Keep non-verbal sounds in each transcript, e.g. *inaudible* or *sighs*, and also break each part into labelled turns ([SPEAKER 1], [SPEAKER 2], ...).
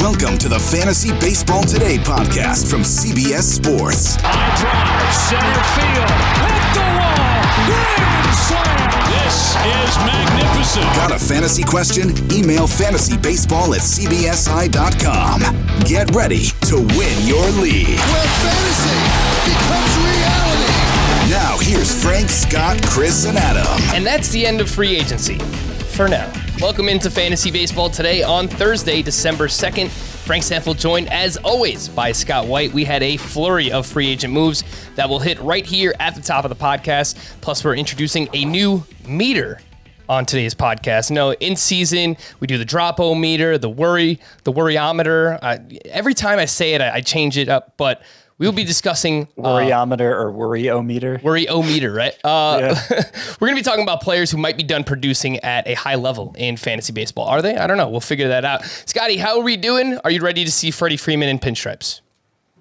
[SPEAKER 1] Welcome to the Fantasy Baseball Today podcast from CBS Sports.
[SPEAKER 2] High drive, center field, hit the wall, grand slam. This is magnificent.
[SPEAKER 1] Got a fantasy question? Email fantasybaseball at cbsi.com. Get ready to win your league.
[SPEAKER 3] where fantasy becomes reality.
[SPEAKER 1] Now, here's Frank, Scott, Chris, and Adam.
[SPEAKER 4] And that's the end of free agency for now. Welcome into Fantasy Baseball today on Thursday, December 2nd. Frank Stampfl joined, as always, by Scott White. We had a flurry of free agent moves that will hit right here at the top of the podcast. Plus, we're introducing a new meter on today's podcast. No, in season, we do the dropo meter, the worry, the worryometer. Uh, every time I say it, I, I change it up, but we will be discussing uh,
[SPEAKER 5] worryometer or worryometer.
[SPEAKER 4] Worry O meter, right? Uh, *laughs* we're going to be talking about players who might be done producing at a high level in fantasy baseball. Are they? I don't know. We'll figure that out. Scotty, how are we doing? Are you ready to see Freddie Freeman in pinstripes?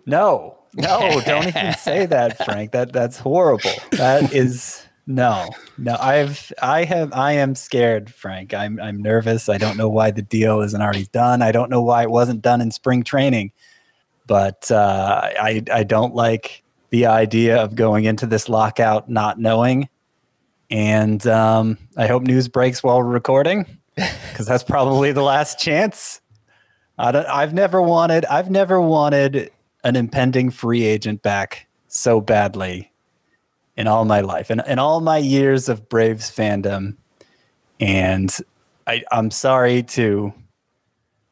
[SPEAKER 5] No, no, *laughs* don't even say that, Frank. That that's horrible. That is no, no. I've I have I am scared, Frank. I'm I'm nervous. I don't know why the deal isn't already done. I don't know why it wasn't done in spring training. But uh, I I don't like the idea of going into this lockout not knowing. And um, I hope news breaks while we're recording because that's probably the last chance. I don't, I've never wanted I've never wanted an impending free agent back so badly in all my life and in all my years of Braves fandom. And I, I'm sorry to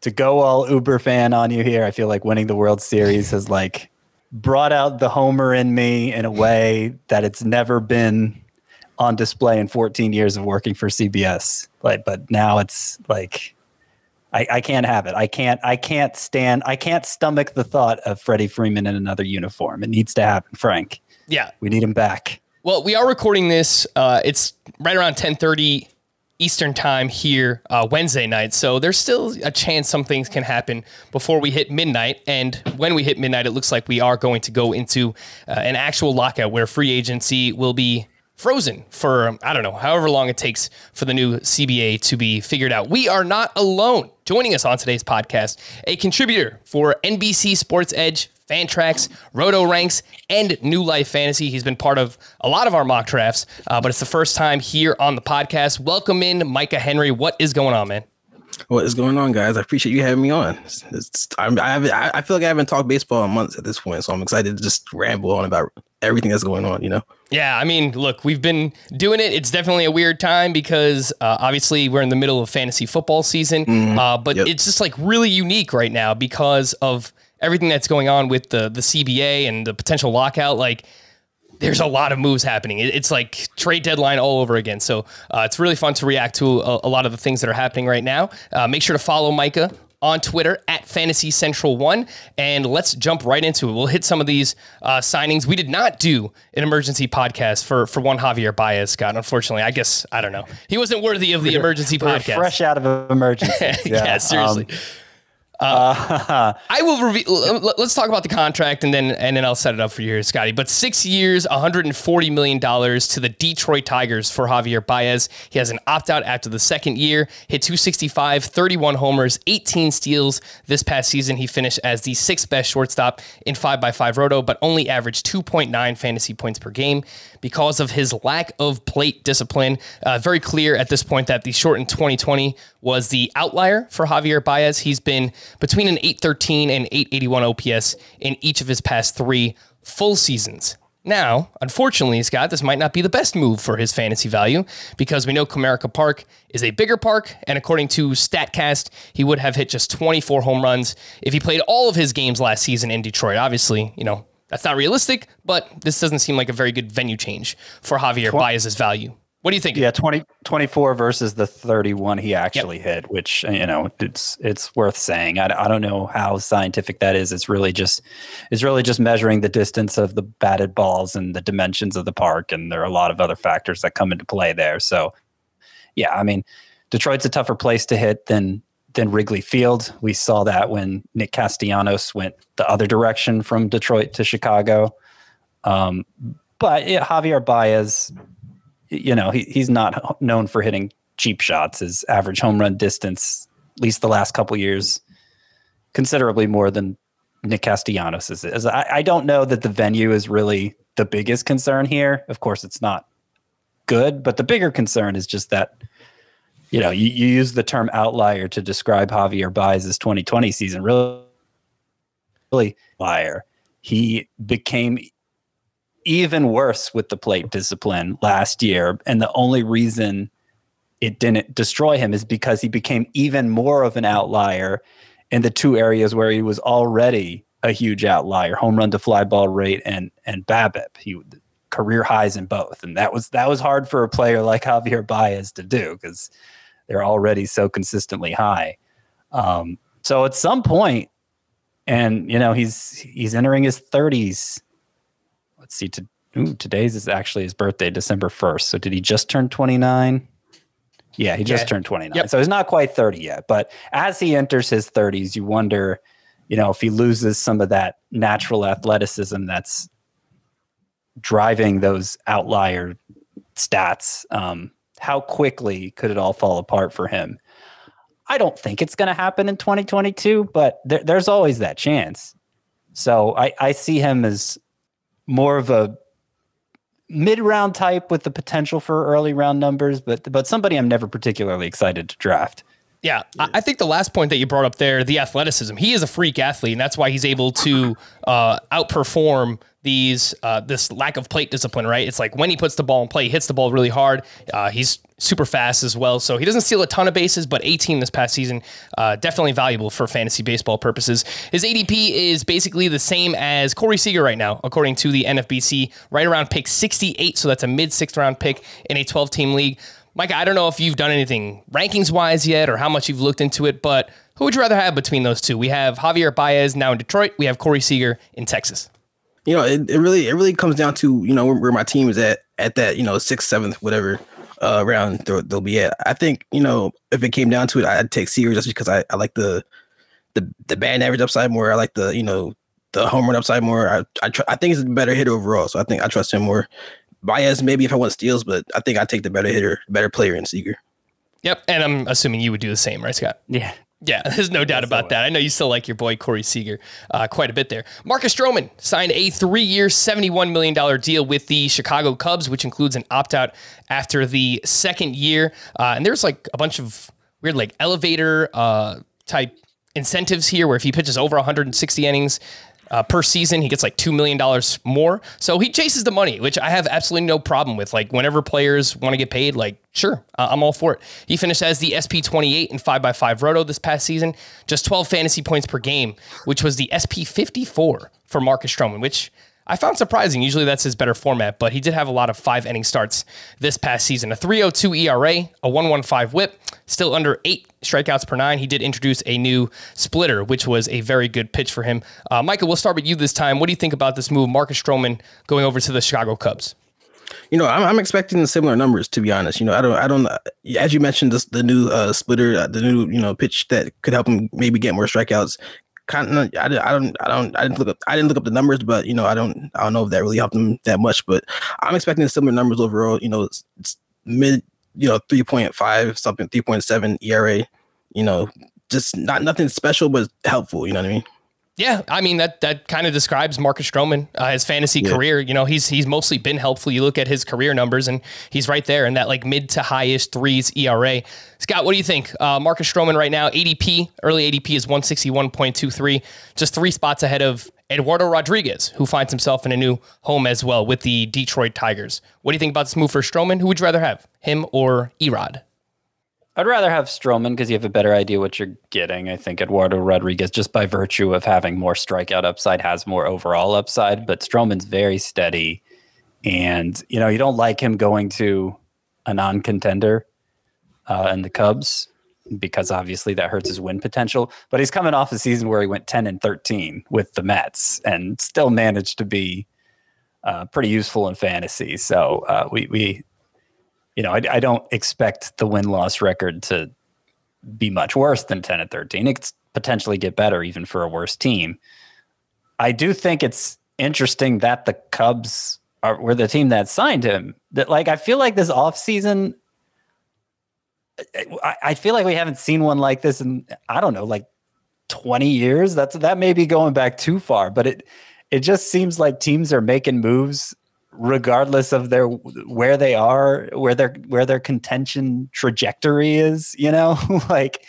[SPEAKER 5] to go all Uber fan on you here. I feel like winning the World Series has like brought out the homer in me in a way that it's never been on display in 14 years of working for CBS. Like, but now it's like I, I can't have it. I can't. I can't stand. I can't stomach the thought of Freddie Freeman in another uniform. It needs to happen, Frank.
[SPEAKER 4] Yeah.
[SPEAKER 5] We need him back.
[SPEAKER 4] Well, we are recording this. Uh, it's right around 1030 Eastern time here uh, Wednesday night. So there's still a chance some things can happen before we hit midnight. And when we hit midnight, it looks like we are going to go into uh, an actual lockout where free agency will be frozen for, I don't know, however long it takes for the new CBA to be figured out. We are not alone. Joining us on today's podcast, a contributor for NBC Sports Edge, Fantrax, Roto Ranks, and New Life Fantasy. He's been part of a lot of our mock drafts, uh, but it's the first time here on the podcast. Welcome in, Micah Henry. What is going on, man?
[SPEAKER 6] What is going on, guys? I appreciate you having me on. It's, it's, I, I I feel like I haven't talked baseball in months at this point, so I'm excited to just ramble on about everything that's going on. You know,
[SPEAKER 4] Yeah, I mean, look, we've been doing it. It's definitely a weird time because uh, obviously we're in the middle of fantasy football season, uh, but
[SPEAKER 6] Yep.
[SPEAKER 4] it's just like really unique right now because of everything that's going on with the the CBA and the potential lockout. Like, there's a lot of moves happening. It's like trade deadline all over again. So uh, it's really fun to react to a, a lot of the things that are happening right now. Uh, make sure to follow Micah on Twitter at Fantasy Central One, and let's jump right into it. We'll hit some of these uh, signings. We did not do an emergency podcast for for one Javier Baez, Scott. Unfortunately, I guess I don't know. He wasn't worthy of the emergency
[SPEAKER 5] We're
[SPEAKER 4] podcast.
[SPEAKER 5] fresh out of emergency. *laughs*
[SPEAKER 4] yeah, seriously.
[SPEAKER 5] Uh, *laughs*
[SPEAKER 4] I will reveal. let- Let's talk about the contract, and then and then I'll set it up for you, here, Scotty. But six years, 140 million dollars to the Detroit Tigers for Javier Baez. He has an opt out after the second year. Hit 265, 31 homers, 18 steals this past season. He finished as the sixth best shortstop in five x five roto, but only averaged 2.9 fantasy points per game because of his lack of plate discipline. Uh, very clear at this point that the shortened 2020 was the outlier for Javier Baez. He's been between an 813 and 881 OPS in each of his past three full seasons. Now, unfortunately, Scott, this might not be the best move for his fantasy value because we know Comerica Park is a bigger park, and according to StatCast, he would have hit just 24 home runs if he played all of his games last season in Detroit. Obviously, you know, That's not realistic, but this doesn't seem like a very good venue change for Javier Baez's value. What do you think?
[SPEAKER 5] Yeah, 20, 24 versus the 31 he actually yep. hit, which you know it's it's worth saying. I, I don't know how scientific that is. It's really just it's really just measuring the distance of the batted balls and the dimensions of the park, and there are a lot of other factors that come into play there. So, yeah, I mean, Detroit's a tougher place to hit than than Wrigley Field. We saw that when Nick Castellanos went the other direction from Detroit to Chicago. Um, but Javier Baez you know, he, he's not known for hitting cheap shots. His average home run distance, at least the last couple years, considerably more than Nick Castellanos is. I, I don't know that the venue is really the biggest concern here. Of course, it's not good, but the bigger concern is just that, you know, you, you use the term outlier to describe Javier Baez's 2020 season. Really, really liar. He became even worse with the plate discipline last year. And the only reason it didn't destroy him is because he became even more of an outlier in the two areas where he was already a huge outlier home run to fly ball rate and and BABIP. He career highs in both. And that was that was hard for a player like Javier Baez to do because they're already so consistently high. Um, so at some point, and you know, he's he's entering his 30s let's see. To, ooh, today's is actually his birthday, December 1st. So did he just turn 29? Yeah, he just yeah. turned 29. Yep. So he's not quite 30 yet. But as he enters his 30s, you wonder, you know, if he loses some of that natural athleticism that's driving those outlier stats, um, how quickly could it all fall apart for him? I don't think it's going to happen in 2022, but there, there's always that chance. So I, I see him as more of a mid round type with the potential for early round numbers, but but somebody I'm never particularly excited to draft.
[SPEAKER 4] Yeah, I think the last point that you brought up there, the athleticism, he is a freak athlete, and that's why he's able to uh, outperform these uh, this lack of plate discipline. Right? It's like when he puts the ball in play, he hits the ball really hard. Uh, he's super fast as well, so he doesn't steal a ton of bases, but 18 this past season, uh, definitely valuable for fantasy baseball purposes. His ADP is basically the same as Corey Seager right now, according to the NFBC, right around pick 68. So that's a mid sixth round pick in a 12 team league. Mike, I don't know if you've done anything rankings wise yet or how much you've looked into it, but who would you rather have between those two? We have Javier Baez now in Detroit. We have Corey Seager in Texas.
[SPEAKER 6] You know, it, it really it really comes down to you know where, where, my team is at at that you know sixth, seventh, whatever uh, round they'll, they'll, be at. I think you know if it came down to it, I'd take Seager just because I, I like the the the band average upside more. I like the you know the home run upside more. I I, tr- I think he's a better hitter overall, so I think I trust him more. Baez, maybe if I want steals, but I think I take the better hitter, better player in Seager.
[SPEAKER 4] Yep, and I'm assuming you would do the same, right, Scott?
[SPEAKER 5] Yeah.
[SPEAKER 4] Yeah, *laughs* there's no doubt about that. I know you still like your boy Corey Seager uh, quite a bit there. Marcus Stroman signed a three-year, $71 million deal with the Chicago Cubs, which includes an opt-out after the second year. Uh, and there's like a bunch of weird like elevator uh, type incentives here where if he pitches over 160 innings, uh, per season. He gets like $2 million more. So he chases the money, which I have absolutely no problem with. Like, whenever players want to get paid, like, sure, I'm all for it. He finished as the SP 28 in 5x5 Roto this past season, just 12 fantasy points per game, which was the SP 54 for Marcus Stroman, which I found surprising. Usually that's his better format, but he did have a lot of five inning starts this past season. A 302 ERA, a 115 whip, still under eight strikeouts per nine. He did introduce a new splitter, which was a very good pitch for him. Uh, Michael, we'll start with you this time. What do you think about this move, Marcus Stroman going over to the Chicago Cubs?
[SPEAKER 6] You know, I'm, I'm expecting similar numbers to be honest. You know, I don't, I don't. As you mentioned, this, the new uh, splitter, uh, the new you know pitch that could help him maybe get more strikeouts kind of I, I don't I don't I didn't look up I didn't look up the numbers, but you know I don't I don't know if that really helped them that much. But I'm expecting similar numbers overall. You know, it's, it's mid you know three point five something three point seven ERA. You know, just not nothing special, but helpful. You know what I mean?
[SPEAKER 4] Yeah, I mean that that kind of describes Marcus Stroman, uh, his fantasy yeah. career. You know, he's he's mostly been helpful. You look at his career numbers, and he's right there in that like mid to highest threes ERA. Scott, what do you think? Uh, Marcus Stroman right now, ADP early ADP is one sixty one point two three, just three spots ahead of Eduardo Rodriguez, who finds himself in a new home as well with the Detroit Tigers. What do you think about this move for Stroman? Who would you rather have, him or Erod?
[SPEAKER 5] I'd rather have Stroman because you have a better idea what you're getting. I think Eduardo Rodriguez, just by virtue of having more strikeout upside, has more overall upside. But Stroman's very steady, and you know you don't like him going to a non-contender uh, in the Cubs because obviously that hurts his win potential. But he's coming off a season where he went 10 and 13 with the Mets and still managed to be uh, pretty useful in fantasy. So uh, we we you know, I, I don't expect the win loss record to be much worse than 10 and 13. It could potentially get better even for a worse team. I do think it's interesting that the Cubs are were the team that signed him. That like I feel like this offseason I, I feel like we haven't seen one like this in I don't know, like 20 years. That's that may be going back too far, but it it just seems like teams are making moves regardless of their where they are, where their where their contention trajectory is, you know? *laughs* like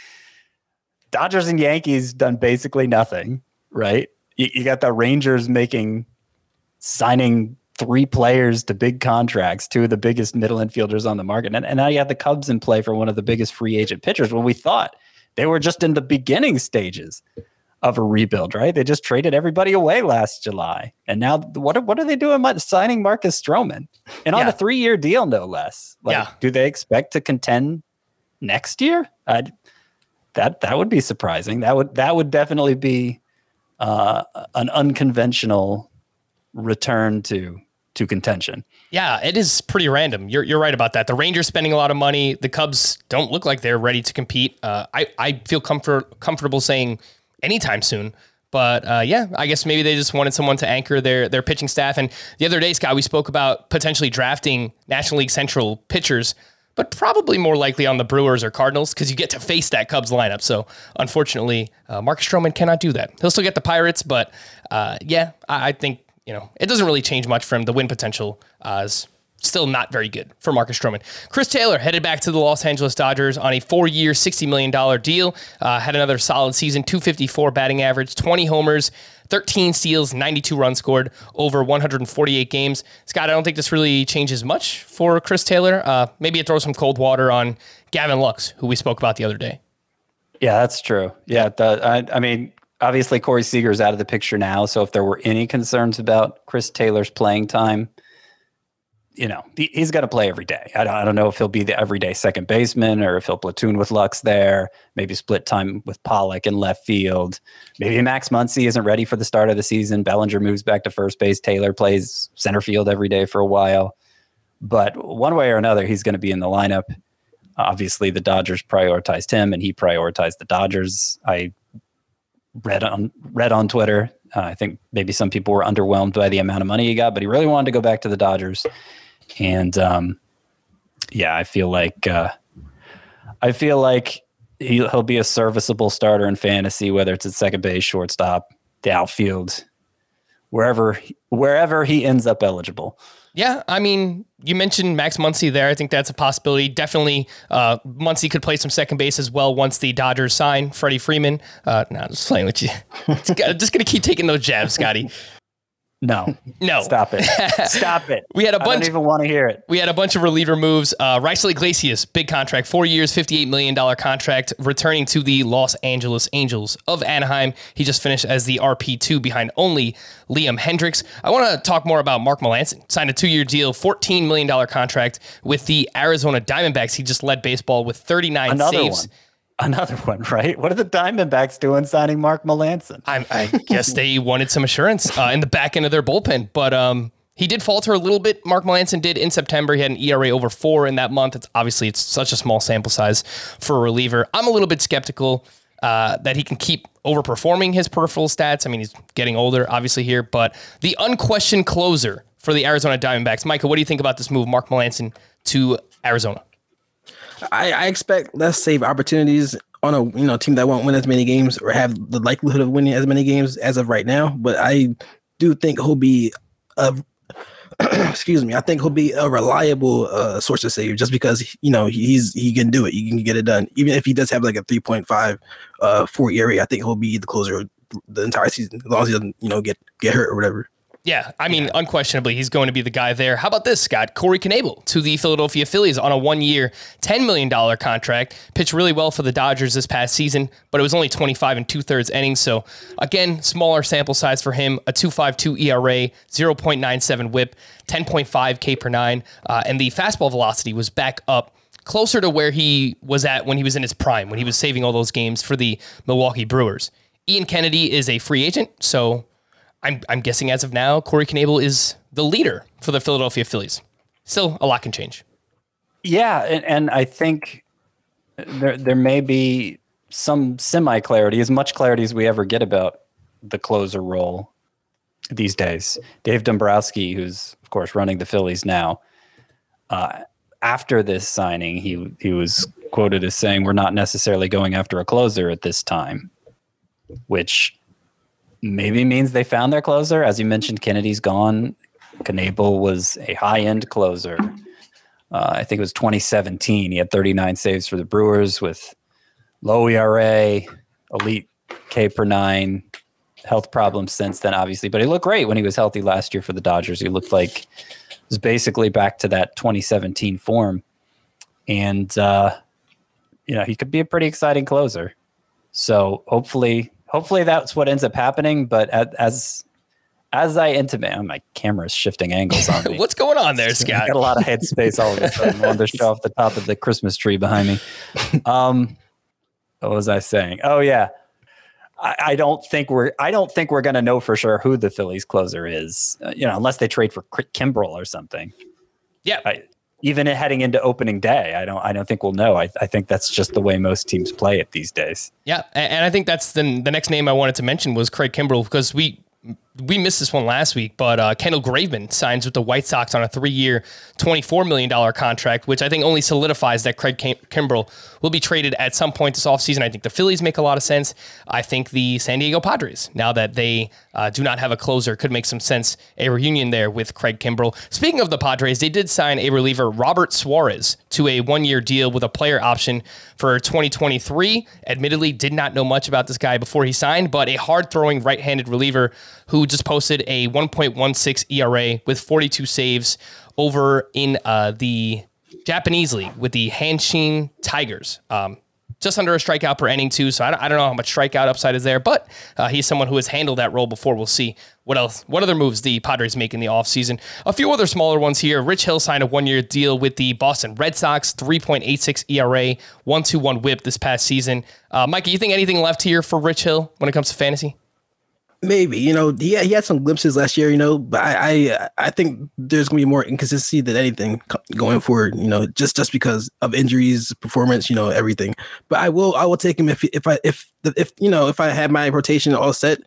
[SPEAKER 5] Dodgers and Yankees done basically nothing, right? You, you got the Rangers making signing three players to big contracts, two of the biggest middle infielders on the market. And, and now you have the Cubs in play for one of the biggest free agent pitchers when we thought they were just in the beginning stages of a rebuild, right? They just traded everybody away last July, and now what? What are they doing? Signing Marcus Stroman, and on yeah. a three-year deal, no less. Like, yeah. Do they expect to contend next year? I'd, that that would be surprising. That would that would definitely be uh, an unconventional return to to contention.
[SPEAKER 4] Yeah, it is pretty random. You're you're right about that. The Rangers spending a lot of money. The Cubs don't look like they're ready to compete. Uh, I I feel comfort comfortable saying anytime soon. But uh, yeah, I guess maybe they just wanted someone to anchor their their pitching staff. And the other day, Scott, we spoke about potentially drafting National League Central pitchers, but probably more likely on the Brewers or Cardinals because you get to face that Cubs lineup. So unfortunately, uh, Marcus Stroman cannot do that. He'll still get the Pirates, but uh, yeah, I, I, think you know it doesn't really change much from the win potential as still not very good for Marcus Stroman. Chris Taylor headed back to the Los Angeles Dodgers on a four-year, $60 million deal. Uh, had another solid season, 254 batting average, 20 homers, 13 steals, 92 runs scored over 148 games. Scott, I don't think this really changes much for Chris Taylor. Uh, maybe it throws some cold water on Gavin Lux, who we spoke about the other day.
[SPEAKER 5] Yeah, that's true. Yeah, the, I, I mean, obviously Corey Seager's out of the picture now. So if there were any concerns about Chris Taylor's playing time, you know, he's got to play every day. I don't, I don't know if he'll be the everyday second baseman or if he'll platoon with Lux there, maybe split time with Pollock in left field. Maybe Max Muncy isn't ready for the start of the season. Bellinger moves back to first base. Taylor plays center field every day for a while. But one way or another, he's going to be in the lineup. Obviously, the Dodgers prioritized him and he prioritized the Dodgers. I read on read on Twitter. Uh, I think maybe some people were underwhelmed by the amount of money he got, but he really wanted to go back to the Dodgers. And um, yeah, I feel like uh, I feel like he'll, be a serviceable starter in fantasy, whether it's at second base, shortstop, the outfield, wherever wherever he ends up eligible.
[SPEAKER 4] Yeah, I mean, you mentioned Max Muncy there. I think that's a possibility. Definitely, uh, Muncy could play some second base as well once the Dodgers sign Freddie Freeman. Uh, no, I'm just playing with you. *laughs* just gonna keep taking those jabs, Scotty.
[SPEAKER 5] No, *laughs*
[SPEAKER 4] no,
[SPEAKER 5] stop it, *laughs* stop it.
[SPEAKER 4] we had a bunch. I
[SPEAKER 5] don't even want to hear it.
[SPEAKER 4] We had a bunch of reliever moves. Uh, Raisel Iglesias, big contract, four years, fifty-eight million dollar contract, returning to the Los Angeles Angels of Anaheim. He just finished as the RP two behind only Liam Hendriks. I want to talk more about Mark Melancon. Signed a two-year deal, fourteen million dollar contract with the Arizona Diamondbacks. He just led baseball with thirty-nine
[SPEAKER 5] Another
[SPEAKER 4] saves.
[SPEAKER 5] One another *laughs* one, right? What are the Diamondbacks doing signing Mark Melancon?
[SPEAKER 4] I, I guess they wanted some assurance uh, in the back end of their bullpen, but um, he did falter a little bit. Mark Melancon did in September. He had an ERA over four in that month. It's obviously it's such a small sample size for a reliever. I'm a little bit skeptical uh, that he can keep overperforming his peripheral stats. I mean, he's getting older, obviously here, but the unquestioned closer for the Arizona Diamondbacks, Michael. what do you think about this move, Mark Melancon to Arizona?
[SPEAKER 6] I, I expect less save opportunities on a you know team that won't win as many games or have the likelihood of winning as many games as of right now. But I do think he'll be a *clears throat* excuse me. I think he'll be a reliable uh, source of save just because you know he's he can do it. He can get it done. Even if he does have like a three point five uh, four area, I think he'll be the closer the entire season as long as he doesn't you know get get hurt or whatever.
[SPEAKER 4] Yeah, I mean, unquestionably, he's going to be the guy there. How about this, Scott? Corey Knebel to the Philadelphia Phillies on a one-year, $10 million contract. Pitched really well for the Dodgers this past season, but it was only 25 and two-thirds innings. So, again, smaller sample size for him. A 2.52 ERA, 0.97 WHIP, 10.5 K per nine, uh, and the fastball velocity was back up closer to where he was at when he was in his prime, when he was saving all those games for the Milwaukee Brewers. Ian Kennedy is a free agent, so I'm, I'm guessing as of now, Corey Knebel is the leader for the Philadelphia Phillies. Still, a lot can change.
[SPEAKER 5] Yeah, and, and I think there there may be some semi clarity, as much clarity as we ever get about the closer role these days. Dave Dombrowski, who's of course running the Phillies now, uh, after this signing, he he was quoted as saying, "We're not necessarily going after a closer at this time," which maybe means they found their closer. As you mentioned, Kennedy's gone. Knebel was a high end closer. Uh, I think it was 2017. He had 39 saves for the Brewers with low ERA, elite K per nine, health problems since then, obviously. But he looked great when he was healthy last year for the Dodgers. He looked like was basically back to that 2017 form. And, uh, you know, he could be a pretty exciting closer. So hopefully hopefully that's what ends up happening. But as as I intimate, oh, my camera's shifting angles on *laughs* me.
[SPEAKER 4] What's going on there, *laughs* Scott?
[SPEAKER 5] I got a lot of headspace all of a sudden. I wanted to show off the top of the Christmas tree behind me. Um, what was I saying? Oh yeah, I, I don't think we're I don't think we're going to know for sure who the Phillies closer is. Uh, you know, unless they trade for Kimbrel or something.
[SPEAKER 4] Yeah,
[SPEAKER 5] I, even heading into opening day, I don't I don't think we'll know. I, I think that's just the way most teams play it these days.
[SPEAKER 4] Yeah, and I think that's the the next name I wanted to mention was Craig Kimbrel because we we missed this one last week, but uh, Kendall Graveman signs with the White Sox on a three-year, $24 million contract, which I think only solidifies that Craig Kim- Kimbrel will be traded at some point this offseason. I think the Phillies make a lot of sense. I think the San Diego Padres, now that they uh, do not have a closer, could make some sense. A reunion there with Craig Kimbrel. Speaking of the Padres, they did sign a reliever, Robert Suarez, to a one-year deal with a player option for 2023. Admittedly, did not know much about this guy before he signed, but a hard-throwing right-handed reliever who just posted a 1.16 ERA with 42 saves over in uh, the Japanese league with the Hanshin Tigers. Um, just under a strikeout per inning too. So I don't, I don't know how much strikeout upside is there, but uh, he's someone who has handled that role before. We'll see what else, what other moves the Padres make in the offseason. A few other smaller ones here. Rich Hill signed a one-year deal with the Boston Red Sox, 3.86 ERA, 121 whip this past season. Uh, Mikey, you think anything left here for Rich Hill when it comes to fantasy?
[SPEAKER 6] Maybe you know he he had some glimpses last year, you know, but I I, uh, I think there's gonna be more inconsistency than anything going forward, you know, just just because of injuries, performance, you know, everything. But I will I will take him if if I if if you know if I had my rotation all set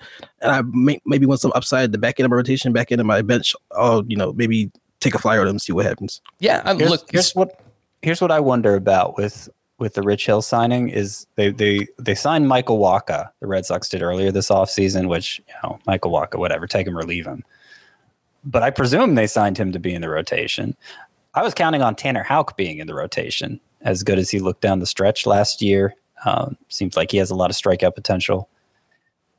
[SPEAKER 6] and I may, maybe want some upside the back end of my rotation, back end of my bench, I'll you know maybe take a flyer on him and see what happens.
[SPEAKER 4] Yeah,
[SPEAKER 5] I'm, here's, look, here's what here's what I wonder about with with the Rich Hill signing is they they they signed Michael Wacha. The Red Sox did earlier this offseason, which you know Michael Wacha, whatever, take him or leave him. But I presume they signed him to be in the rotation. I was counting on Tanner Houck being in the rotation. As good as he looked down the stretch last year, um, seems like he has a lot of strikeout potential.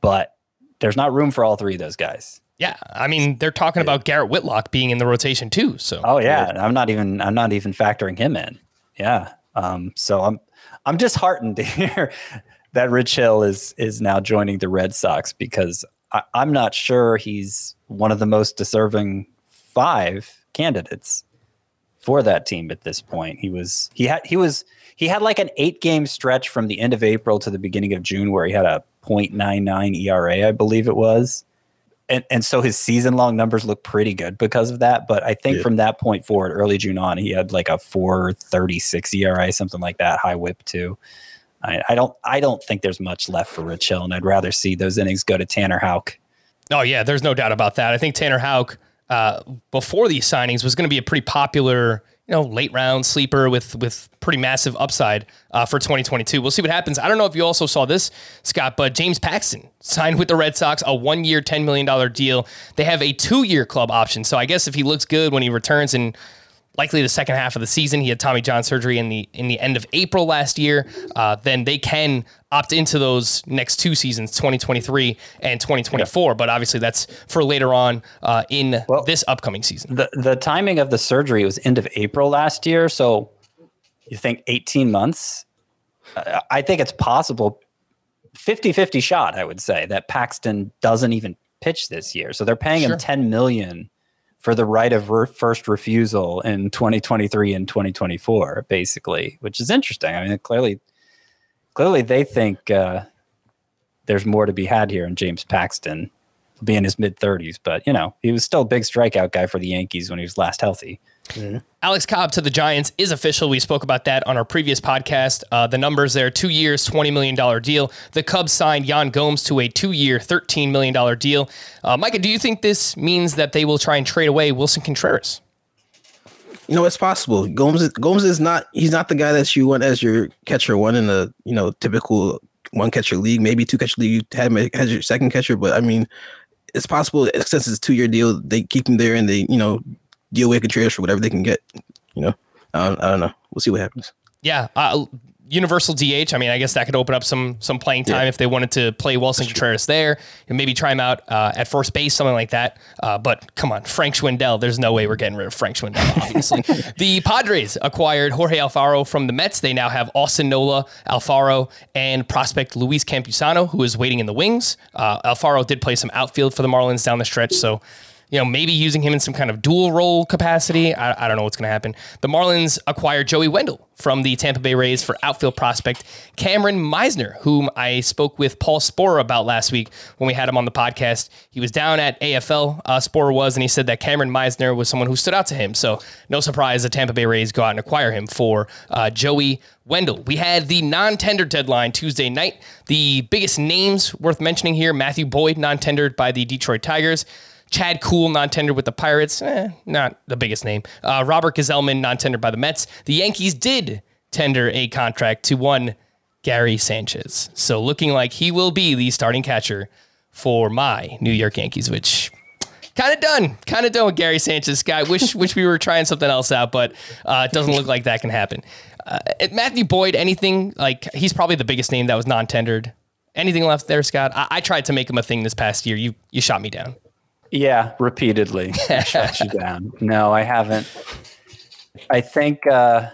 [SPEAKER 5] But there's not room for all three of those guys.
[SPEAKER 4] Yeah, I mean they're talking yeah. about Garrett Whitlock being in the rotation too. So
[SPEAKER 5] oh yeah, I'm not even I'm not even factoring him in. Yeah, um, so I'm I'm disheartened *laughs* to hear that Rich Hill is is now joining the Red Sox because I, I'm not sure he's one of the most deserving five candidates for that team at this point. He was he had he was he had like an eight game stretch from the end of April to the beginning of June where he had a 0.99 ERA, I believe it was and, and so his season long numbers look pretty good because of that. But I think yeah. from that point forward, early June on, he had like a 436 ERA, something like that, high whip too. I, I don't I don't think there's much left for Rich Hill, and I'd rather see those innings go to Tanner Houck.
[SPEAKER 4] Oh yeah, there's no doubt about that. I think Tanner Houck uh, before these signings was going to be a pretty popular you know, late round sleeper with with pretty massive upside uh, for 2022. We'll see what happens. I don't know if you also saw this, Scott, but James Paxton signed with the Red Sox a one year, $10 million deal. They have a two year club option. So I guess if he looks good when he returns in likely the second half of the season. He had Tommy John surgery in the in the end of April last year. Uh, then they can opt into those next two seasons, 2023 and 2024. Yeah. But obviously, that's for later on uh, in well, this upcoming season.
[SPEAKER 5] The the timing of the surgery was end of April last year, so you think 18 months. I think it's possible 50-50 shot, I would say, that Paxton doesn't even pitch this year. So they're paying sure. him 10 million for the right of re- first refusal in 2023 and 2024, basically, which is interesting. I mean, clearly, clearly they think uh, there's more to be had here in James Paxton, being in his mid 30s. But you know, he was still a big strikeout guy for the Yankees when he was last healthy.
[SPEAKER 4] Alex Cobb to the Giants is official. We spoke about that on our previous podcast. Uh, the numbers there two years, $20 million deal. The Cubs signed Yan Gomes to a two year, $13 million deal. Uh, Micah, do you think this means that they will try and trade away Willson Contreras?
[SPEAKER 6] You know, it's possible. Gomes is, Gomes is not, he's not the guy that you want as your catcher one in the, you know, typical one catcher league, maybe two catcher league. You had as your second catcher, but I mean, it's possible since it's a two year deal, they keep him there and they, you know, deal with Contreras for whatever they can get. You know, I don't, I don't know. We'll see what happens.
[SPEAKER 4] Yeah, uh, universal DH. I mean, I guess that could open up some some playing time yeah. if they wanted to play Willson Contreras there and maybe try him out uh, at first base, something like that. Uh, but come on, Frank Schwindel. There's no way we're getting rid of Frank Schwindel. *laughs* Obviously, the Padres acquired Jorge Alfaro from the Mets. They now have Austin Nola, Alfaro, and prospect Luis Campusano, who is waiting in the wings. Uh, Alfaro did play some outfield for the Marlins down the stretch, so you know, maybe using him in some kind of dual role capacity. I, I don't know what's going to happen. The Marlins acquired Joey Wendle from the Tampa Bay Rays for outfield prospect Cameron Misner, whom I spoke with Paul Sporer about last week when we had him on the podcast. He was down at AFL, uh, Sporer was, and he said that Cameron Misner was someone who stood out to him. So no surprise the Tampa Bay Rays go out and acquire him for uh, Joey Wendle. We had the non-tender deadline Tuesday night. The biggest names worth mentioning here: Matthew Boyd non-tendered by the Detroit Tigers. Chad Kuhl, non-tendered with the Pirates, eh, not the biggest name. Uh, Robert Gsellman, non-tendered by the Mets. The Yankees did tender a contract to one Gary Sanchez. So looking like he will be the starting catcher for my New York Yankees, which kind of done, kind of done with Gary Sanchez. Scott, wish wish we were trying something else out, but uh, it doesn't look like that can happen. Uh, Matthew Boyd, anything like he's probably the biggest name that was non-tendered. Anything left there, Scott? I, I tried to make him a thing this past year. You you shot me down.
[SPEAKER 5] Yeah, repeatedly *laughs* shut you down. No, I haven't. I think uh,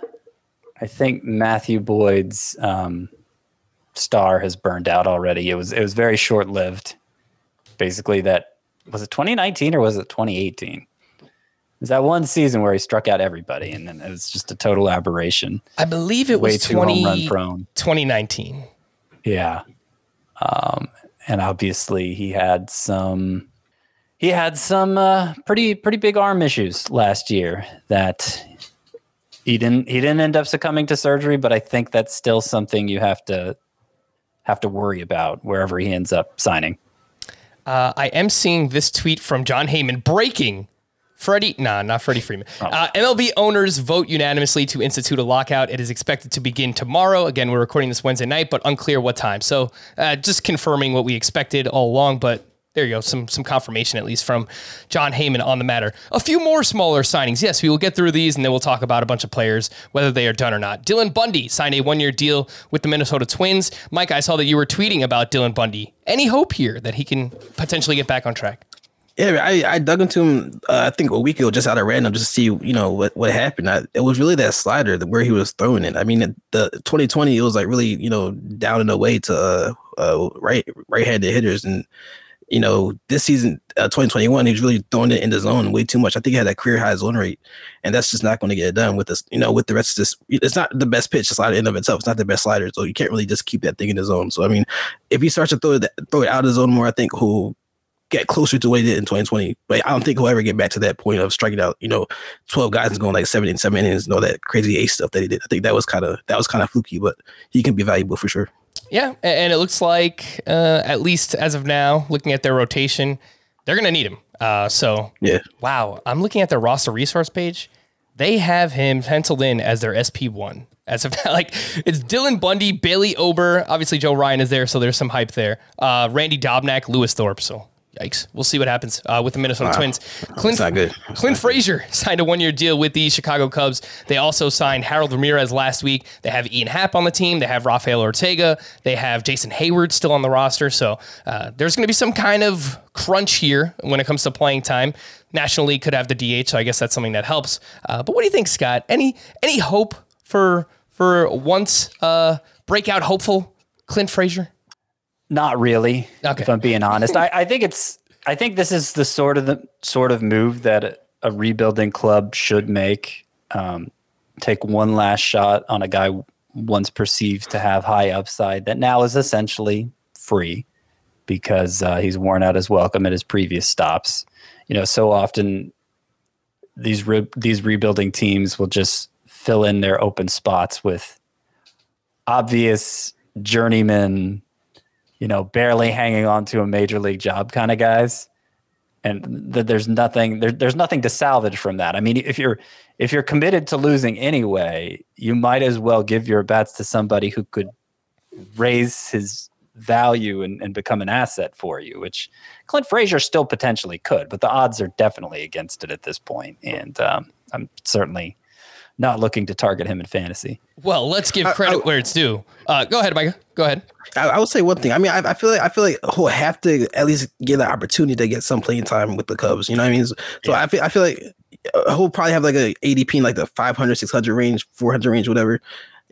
[SPEAKER 5] I think Matthew Boyd's um, star has burned out already. It was it was very short lived. Basically, that was it 2019 or was it 2018? Is that one season where he struck out everybody, and then it was just a total aberration.
[SPEAKER 4] I believe it Way was 20, 2019.
[SPEAKER 5] Yeah, um, and obviously he had some he had some uh, pretty pretty big arm issues last year that he didn't he didn't end up succumbing to surgery, but I think that's still something you have to have to worry about wherever he ends up signing.
[SPEAKER 4] Uh, I am seeing this tweet from Jon Heyman breaking. Freddie, nah, not Freddie Freeman. Oh. Uh, MLB owners vote unanimously to institute a lockout. It is expected to begin tomorrow. Again, we're recording this Wednesday night, but unclear what time. So, uh, just confirming what we expected all along. But there you go. Some some confirmation at least from Jon Heyman on the matter. A few more smaller signings. Yes, we will get through these and then we'll talk about a bunch of players, whether they are done or not. Dylan Bundy signed a one year deal with the Minnesota Twins. Mike, I saw that you were tweeting about Dylan Bundy. Any hope here that he can potentially get back on track?
[SPEAKER 6] Yeah, I, I dug into him. Uh, I think a week ago, just out of random, just to see you know what what happened. I, it was really that slider that where he was throwing it. I mean, the 2020 it was like really you know down and away to uh, uh, right right handed hitters, and you know, this season, uh, 2021, he's really throwing it in the zone way too much. I think he had a career high zone rate, and that's just not going to get it done with this. You know, with the rest of this, it's not the best pitch. Slider in of itself, it's not the best slider, so you can't really just keep that thing in the zone. So I mean, if he starts to throw it throw it out of the zone more, I think he'll get closer to what he did in 2020. But I don't think he'll ever get back to that point of striking out, you know, 12 guys and going like seven and seven innings and all that crazy ace stuff that he did. I think that was kind of that was kind of fluky, but he can be valuable for sure.
[SPEAKER 4] Yeah, and it looks like uh, at least as of now, looking at their rotation, they're going to need him. Uh, so
[SPEAKER 6] yeah,
[SPEAKER 4] wow, I'm looking at their roster resource page. They have him penciled in as their SP one. As of *laughs* like, it's Dylan Bundy, Bailey Ober. Obviously, Joe Ryan is there, so there's some hype there. Uh, Randy Dobnak, Lewis Thorpe. So Yikes. We'll see what happens uh, with the Minnesota Twins. Clint,
[SPEAKER 6] not good. That's
[SPEAKER 4] Clint Frazier *laughs* signed a one year deal with the Chicago Cubs. They also signed Harold Ramirez last week. They have Ian Happ on the team. They have Rafael Ortega. They have Jason Heyward still on the roster. So uh, there's going to be some kind of crunch here when it comes to playing time. National League could have the DH, so I guess that's something that helps. Uh, but what do you think, Scott? Any any hope for for once uh, breakout hopeful Clint Frazier?
[SPEAKER 5] Not really.
[SPEAKER 4] Okay.
[SPEAKER 5] If I'm being honest, I, I think it's. I think this is the sort of the sort of move that a rebuilding club should make. Um, take one last shot on a guy once perceived to have high upside that now is essentially free because uh, he's worn out his welcome at his previous stops. You know, so often these re- these rebuilding teams will just fill in their open spots with obvious journeyman you know, barely hanging on to a major league job kind of guys. And th- there's nothing there, there's nothing to salvage from that. I mean, if you're if you're committed to losing anyway, you might as well give your bats to somebody who could raise his value and, and become an asset for you, which Clint Frazier still potentially could, but the odds are definitely against it at this point. And um, I'm certainly not looking to target him in fantasy.
[SPEAKER 4] Well, let's give credit
[SPEAKER 6] I-
[SPEAKER 4] where it's due. Uh, go ahead, Micah. Go ahead.
[SPEAKER 6] I, I would say one thing. I mean, I, I feel like I feel like he'll have to at least get the opportunity to get some playing time with the Cubs. You know what I mean? So, so I feel I feel like uh, he'll probably have like a ADP in like the 500, 600 range, 400 range, whatever.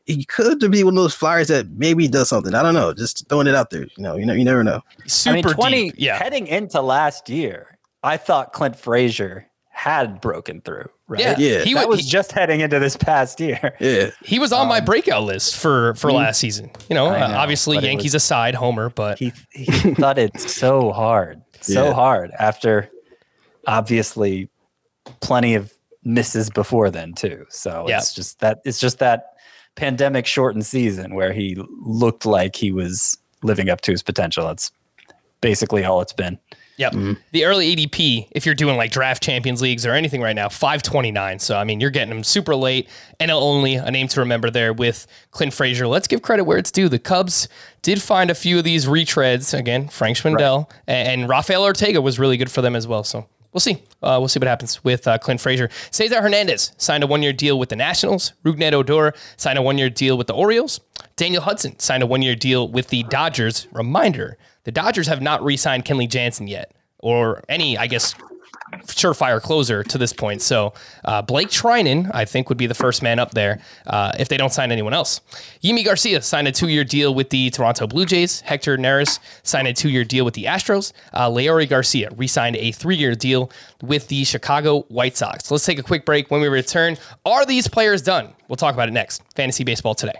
[SPEAKER 6] He could be one of those flyers that maybe does something. I don't know. Just throwing it out there. You know, you know, you never know.
[SPEAKER 4] Super
[SPEAKER 5] I mean, 20
[SPEAKER 4] deep. Yeah.
[SPEAKER 5] heading into last year, I thought Clint Frazier had broken through, right?
[SPEAKER 4] Yeah.
[SPEAKER 6] Yeah.
[SPEAKER 4] He,
[SPEAKER 5] that was
[SPEAKER 4] he,
[SPEAKER 5] just heading into this past year. *laughs*
[SPEAKER 6] Yeah.
[SPEAKER 4] he was on my breakout list for for last season. You know,
[SPEAKER 5] Um, I
[SPEAKER 4] uh, obviously Yankees
[SPEAKER 5] was-
[SPEAKER 4] aside, Homer, but
[SPEAKER 5] He he thudded so hard, so
[SPEAKER 6] Yeah.
[SPEAKER 5] hard after obviously plenty of misses before then too. So
[SPEAKER 4] Yeah.
[SPEAKER 5] it's just that it's just that pandemic shortened season where he looked like he was living up to his potential. That's basically all it's been.
[SPEAKER 4] Yep.
[SPEAKER 5] Mm-hmm.
[SPEAKER 4] The early ADP, if you're doing like draft champions leagues or anything right now, 529. So, I mean, you're getting them super late. NL only, a name to remember there with Clint Frazier. Let's give credit where it's due. The Cubs did find a few of these retreads. Again, Frank Schwindel and, and Rafael Ortega was really good for them as well. So, we'll see. Uh, we'll see what happens with uh, Clint Frazier. Cesar Hernandez signed a one year deal with the Nationals. Rougned Odor signed a one year deal with the Orioles. Daniel Hudson signed a one year deal with the Dodgers. Reminder the Dodgers have not re signed Kenley Jansen yet, or any, I guess, surefire closer to this point. So uh, Blake Treinen, I think, would be the first man up there uh, if they don't sign anyone else. Yimi Garcia signed a two-year deal with the Toronto Blue Jays. Hector Neris signed a two-year deal with the Astros. Uh, Leury Garcia re-signed a three-year deal with the Chicago White Sox. Let's take a quick break. When we return, are these players done? We'll talk about it next. Fantasy Baseball Today.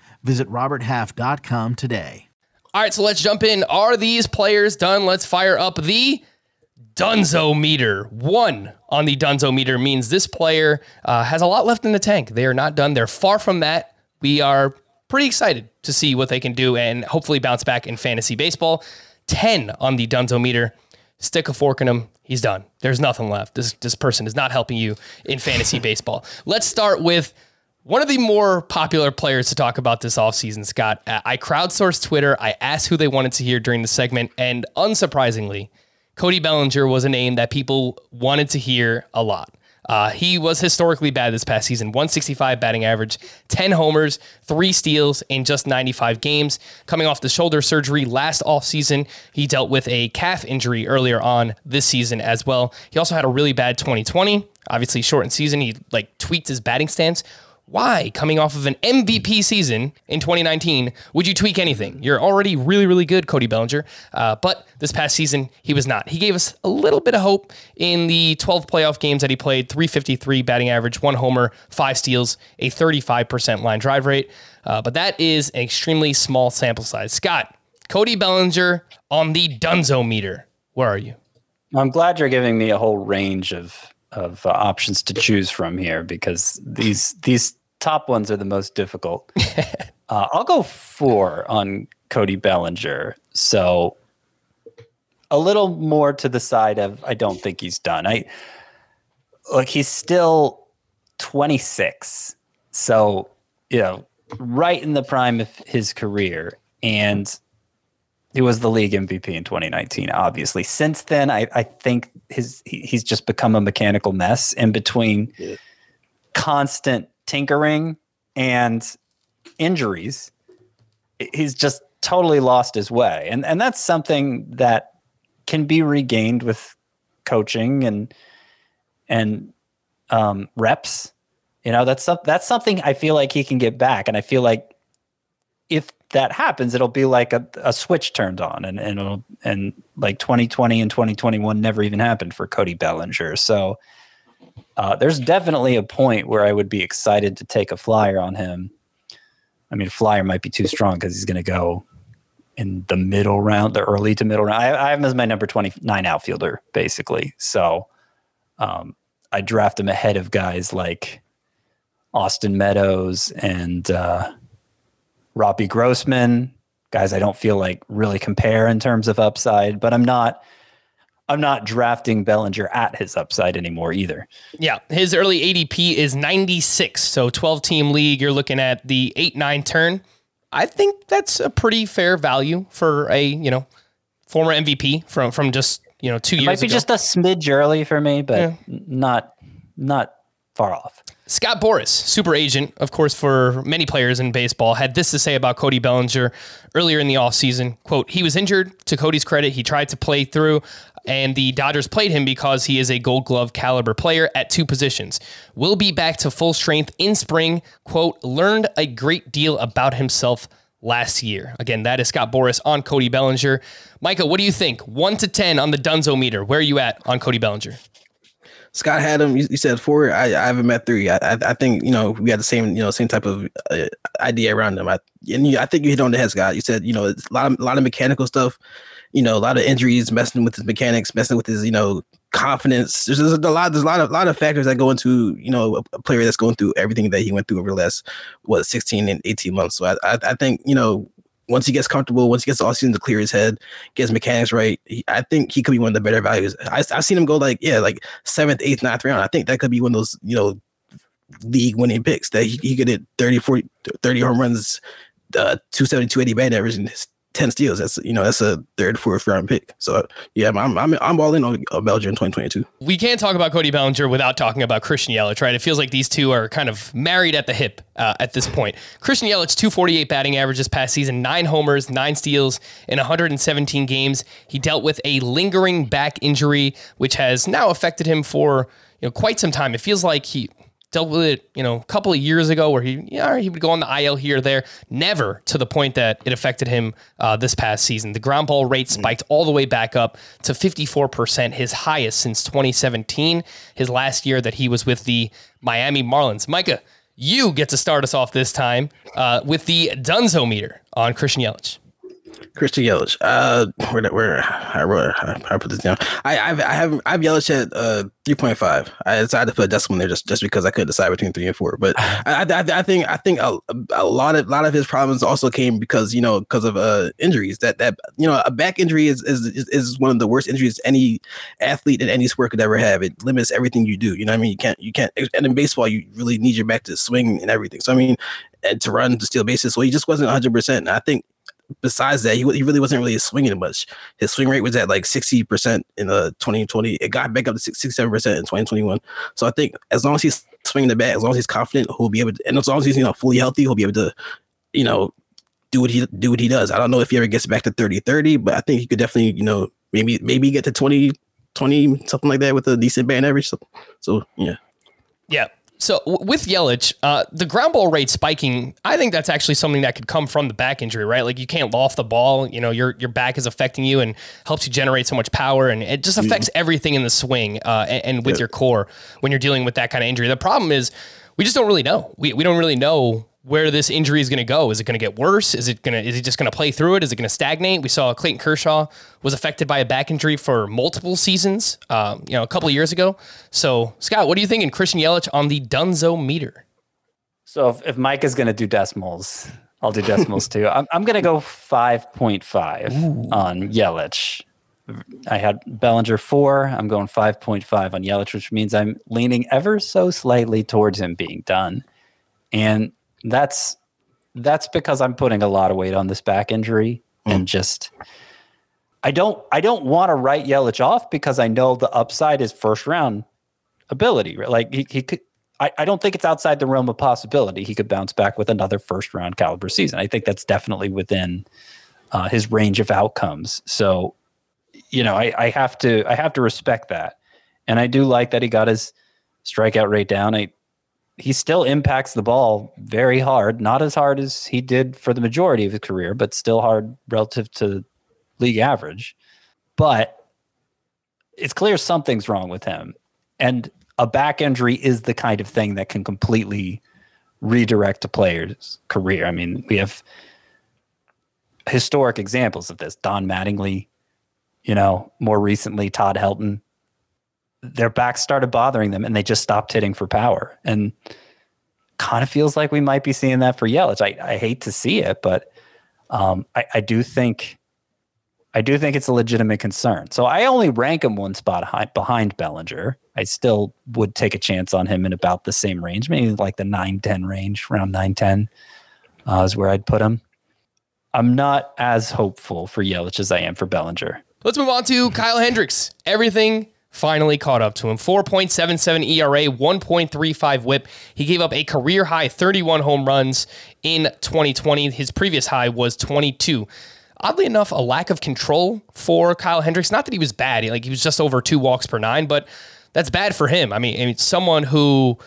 [SPEAKER 7] Visit RobertHalf.com today.
[SPEAKER 4] All right, so let's jump in. Are these players done? Let's fire up the Dunzo meter. One on the Dunzo meter means this player uh, has a lot left in the tank. They are not done. They're far from that. We are pretty excited to see what they can do and hopefully bounce back in fantasy baseball. 10 on the Dunzo meter. Stick a fork in him. He's done. There's nothing left. This, this person is not helping you in fantasy *laughs* baseball. Let's start with one of the more popular players to talk about this offseason, Scott. Uh, I crowdsourced Twitter. I asked who they wanted to hear during the segment, and unsurprisingly, Cody Bellinger was a name that people wanted to hear a lot. Uh, he was historically bad this past season 165 batting average, 10 homers, three steals in just 95 games. Coming off the shoulder surgery last offseason, he dealt with a calf injury earlier on this season as well. He also had a really bad 2020, obviously shortened season. He like tweaked his batting stance. Why, coming off of an MVP season in 2019, would you tweak anything? You're already really, really good, Cody Bellinger. Uh, but this past season, he was not. He gave us a little bit of hope in the 12 playoff games that he played 353 batting average, one homer, five steals, a 35% line drive rate. Uh, but that is an extremely small sample size. Scott, Cody Bellinger on the Dunzo meter. Where are you?
[SPEAKER 5] I'm glad you're giving me a whole range of of uh, options to choose from here because these these top ones are the most difficult. *laughs* uh, I'll go four on Cody Bellinger. So a little more to the side of I don't think he's done. I look, he's still 26. So, you know, right in the prime of his career. And he was the league MVP in 2019, obviously. Since then, I, I think his he, he's just become a mechanical mess in between yeah. constant tinkering and injuries. He's just totally lost his way. And and that's something that can be regained with coaching and and um, reps. You know, that's that's something I feel like he can get back. And I feel like if that happens, it'll be like a, a switch turned on, and and it'll, and like 2020 and 2021 never even happened for Cody Bellinger. So uh, there's definitely a point where I would be excited to take a flyer on him. I mean, flyer might be too strong because he's going to go in the middle round, the early to middle round. I, I have him as my number 29 outfielder, basically. So um, I draft him ahead of guys like Austin Meadows and uh, Robbie Grossman, guys I don't feel like really compare in terms of upside, but I'm not I'm not drafting Bellinger at his upside anymore either.
[SPEAKER 4] Yeah, his early ADP is 96, so 12 team league, you're looking at the 8-9 turn. I think that's a pretty fair value for a, you know, former MVP from from just, you know, 2
[SPEAKER 5] it
[SPEAKER 4] years
[SPEAKER 5] might be
[SPEAKER 4] ago.
[SPEAKER 5] just a smidge early for me, but yeah. not not far off.
[SPEAKER 4] Scott Boras, super agent, of course, for many players in baseball, had this to say about Cody Bellinger earlier in the offseason. Quote, he was injured. To Cody's credit, he tried to play through, and the Dodgers played him because he is a gold glove caliber player at two positions. Will be back to full strength in spring. Quote, learned a great deal about himself last year. Again, that is Scott Boras on Cody Bellinger. Micah, what do you think? One to 10 on the Dunzo meter. Where are you at on Cody Bellinger?
[SPEAKER 6] Scott had him. You, said four. I, I haven't met three. I, I, I think you know we had the same you know same type of uh, idea around him. I and you, I think you hit on the head, Scott. You said you know it's a lot of a lot of mechanical stuff. You know, a lot of injuries, messing with his mechanics, messing with his you know confidence. There's, there's a lot. There's a lot of lot of factors that go into you know a, player that's going through everything that he went through over the last what 16 and 18 months. So I I, I think you know once he gets comfortable, once he gets all season to clear his head, gets mechanics right, he, I think he could be one of the better values. I, have seen him go like, yeah, like seventh, eighth, ninth round. I think that could be one of those, you know, league winning picks that he, he could hit 30, 40, 30 home runs, uh, 270, 280 bad average in 10 steals. That's you know that's a third, fourth round pick. So yeah, I'm I'm I'm all in on Bellinger in 2022.
[SPEAKER 4] We can't talk about Cody Bellinger without talking about Christian Yelich, right? It feels like these two are kind of married at the hip uh, at this point. Christian Yelich 248 batting average this past season, nine homers, nine steals in 117 games. He dealt with a lingering back injury, which has now affected him for you know quite some time. It feels like he dealt with it, you know, a couple of years ago where he, yeah, he would go on the IL here or there. Never to the point that it affected him uh, this past season. The ground ball rate mm. spiked all the way back up to 54%, his highest since 2017, his last year that he was with the Miami Marlins. Micah, you get to start us off this time uh, with the Dunzo meter on Christian Yelich.
[SPEAKER 6] Christian Yelich. Uh, where where I wrote I, put this down. I I've, I have I've Yelich at uh three point five. I decided to put a decimal in there just, just because I couldn't decide between three and four. But *sighs* I, I, I think I think a, a lot of a lot of his problems also came because you know because of uh injuries. That that you know a back injury is is is one of the worst injuries any athlete in any sport could ever have. It limits everything you do. You know what I mean? You can't you can't. And in baseball, you really need your back to swing and everything. So I mean, and to run to steal bases. So he just wasn't 100. percent I think besides that, he, he really wasn't really swinging much. His swing rate was at like 60% in the uh, 2020. It got back up to 67% in 2021. So I think as long as he's swinging the bat, as long as he's confident, he'll be able to, and as long as he's, you know, fully healthy, he'll be able to, you know, do what he do what he does. I don't know if he ever gets back to 30 30, but I think he could definitely, you know, maybe maybe get to 20 20 something like that with a decent band average. So, so yeah.
[SPEAKER 4] Yeah, so with Yelich, uh, the ground ball rate spiking, I think that's actually something that could come from the back injury, right? Like you can't loft the ball, you know, your your back is affecting you and helps you generate so much power, and it just affects mm-hmm. everything in the swing uh, and, and, with your core when you're dealing with that kind of injury. The problem is we just don't really know. We we don't really know where this injury is going to go. Is it going to get worse? Is it going to is he just going to play through it? Is it going to stagnate? We saw Clayton Kershaw was affected by a back injury for multiple seasons, um, you know, a couple of years ago. So, Scott, what do you think in Christian Yelich on the Dunzo meter?
[SPEAKER 5] So if, if Mike is going to do decimals, I'll do decimals too. I'm, I'm going to go 5.5 on Yelich. I had Bellinger four. I'm going 5.5 on Yelich, which means I'm leaning ever so slightly towards him being done. And that's that's because I'm putting a lot of weight on this back injury and just I don't I don't want to write Yelich off because I know the upside is first round ability. Right? Like he, he could I, I don't think it's outside the realm of possibility. He could bounce back with another first round caliber season. I think that's definitely within uh, his range of outcomes. So, you know, I, I have to I have to respect that, and I do like that he got his strikeout rate down. I he still impacts the ball very hard, not as hard as he did for the majority of his career, but still hard relative to league average. But it's clear something's wrong with him. And a back injury is the kind of thing that can completely redirect a player's career. I mean, we have historic examples of this. Don Mattingly, you know, more recently, Todd Helton. Their backs started bothering them and they just stopped hitting for power. And kind of feels like we might be seeing that for Yelich. I, I hate to see it, but um, I, I do think I do think it's a legitimate concern. So I only rank him one spot behind, behind Bellinger. I still would take a chance on him in about the same range, maybe like the 9 10 range, around 9 10 uh, is where I'd put him. I'm not as hopeful for Yelich as I am for Bellinger.
[SPEAKER 4] Let's move on to Kyle Hendricks. Everything finally caught up to him. 4.77 ERA, 1.35 whip. He gave up a career high 31 home runs in 2020. His previous high was 22 oddly enough, a lack of control for Kyle Hendricks. Not that he was bad, like he was just over two walks per nine, but that's bad for him. I mean, I mean, someone who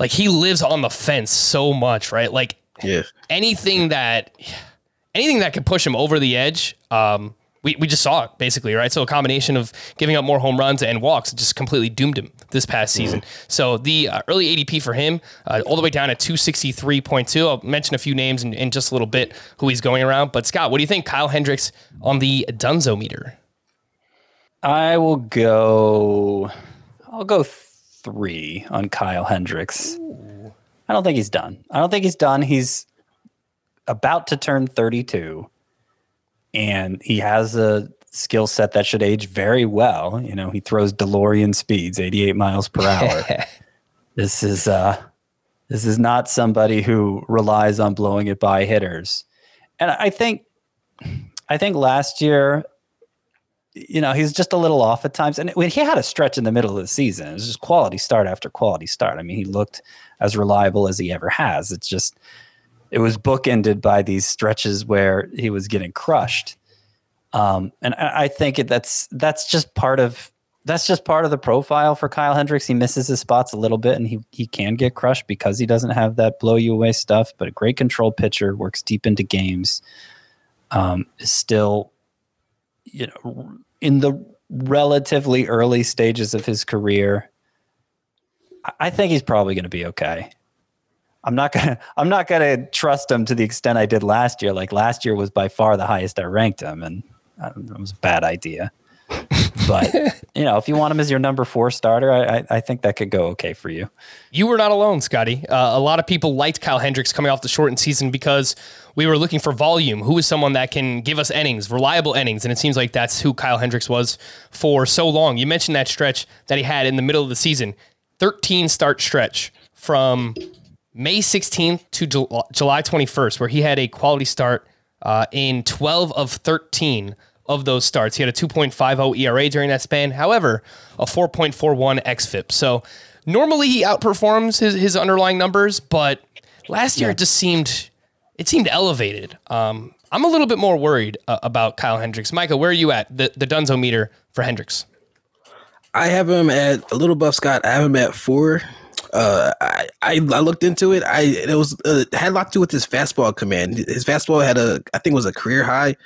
[SPEAKER 4] like he lives on the fence so much, right? Like
[SPEAKER 6] Yeah.
[SPEAKER 4] anything that anything that could push him over the edge. Um, we, we just saw it basically, right? So a combination of giving up more home runs and walks just completely doomed him this past season. So the uh, early ADP for him, uh, all the way down at 263.2. I'll mention a few names in, in just a little bit who he's going around. But Scott, what do you think Kyle Hendricks on the Dunzo meter?
[SPEAKER 5] I will go. I'll go three on Kyle Hendricks. I don't think he's done. I don't think he's done. He's about to turn 32 and he has a skill set that should age very well. You know, he throws DeLorean speeds, 88 miles per *laughs* hour. this is uh this is not somebody who relies on blowing it by hitters. And I think I think last year you know, he's just a little off at times. And when he had a stretch in the middle of the season, it was just quality start after quality start. I mean, he looked as reliable as he ever has. It's just it was bookended by these stretches where he was getting crushed. Um, and I, think that's that's just part of that's just part of the profile for Kyle Hendricks. He misses his spots a little bit, and he he can get crushed because he doesn't have that blow you away stuff. But a great control pitcher works deep into games. Um, is still, you know, in the relatively early stages of his career. I think he's probably going to be okay. I'm not gonna *laughs* I'm not gonna trust him to the extent I did last year. Like last year was by far the highest I ranked him, and um, it was a bad idea. but *laughs* you know, if you want him as your number four starter, I, I, I think that could go okay for you.
[SPEAKER 4] You were not alone, Scotty. Uh, a lot of people liked Kyle Hendricks coming off the shortened season because we were looking for volume. Who is someone that can give us innings, reliable innings? And it seems like that's who Kyle Hendricks was for so long. You mentioned that stretch that he had in the middle of the season 13 start stretch from May 16th to Jul- July 21st, where he had a quality start uh, in 12 of 13 of those starts. He had a 2.50 ERA during that span. However, a 4.41 xFIP. So normally he outperforms his, his underlying numbers, but last year it just seemed it seemed elevated. Um, I'm a little bit more worried uh, about Kyle Hendricks. Micah, where are you at? The the Dunzo meter for Hendricks.
[SPEAKER 6] I have him at a little buff Scott. I have him at four. Uh, I, I looked into it. I it was uh, had a lot to do with his fastball command. His fastball had a I think was a career high,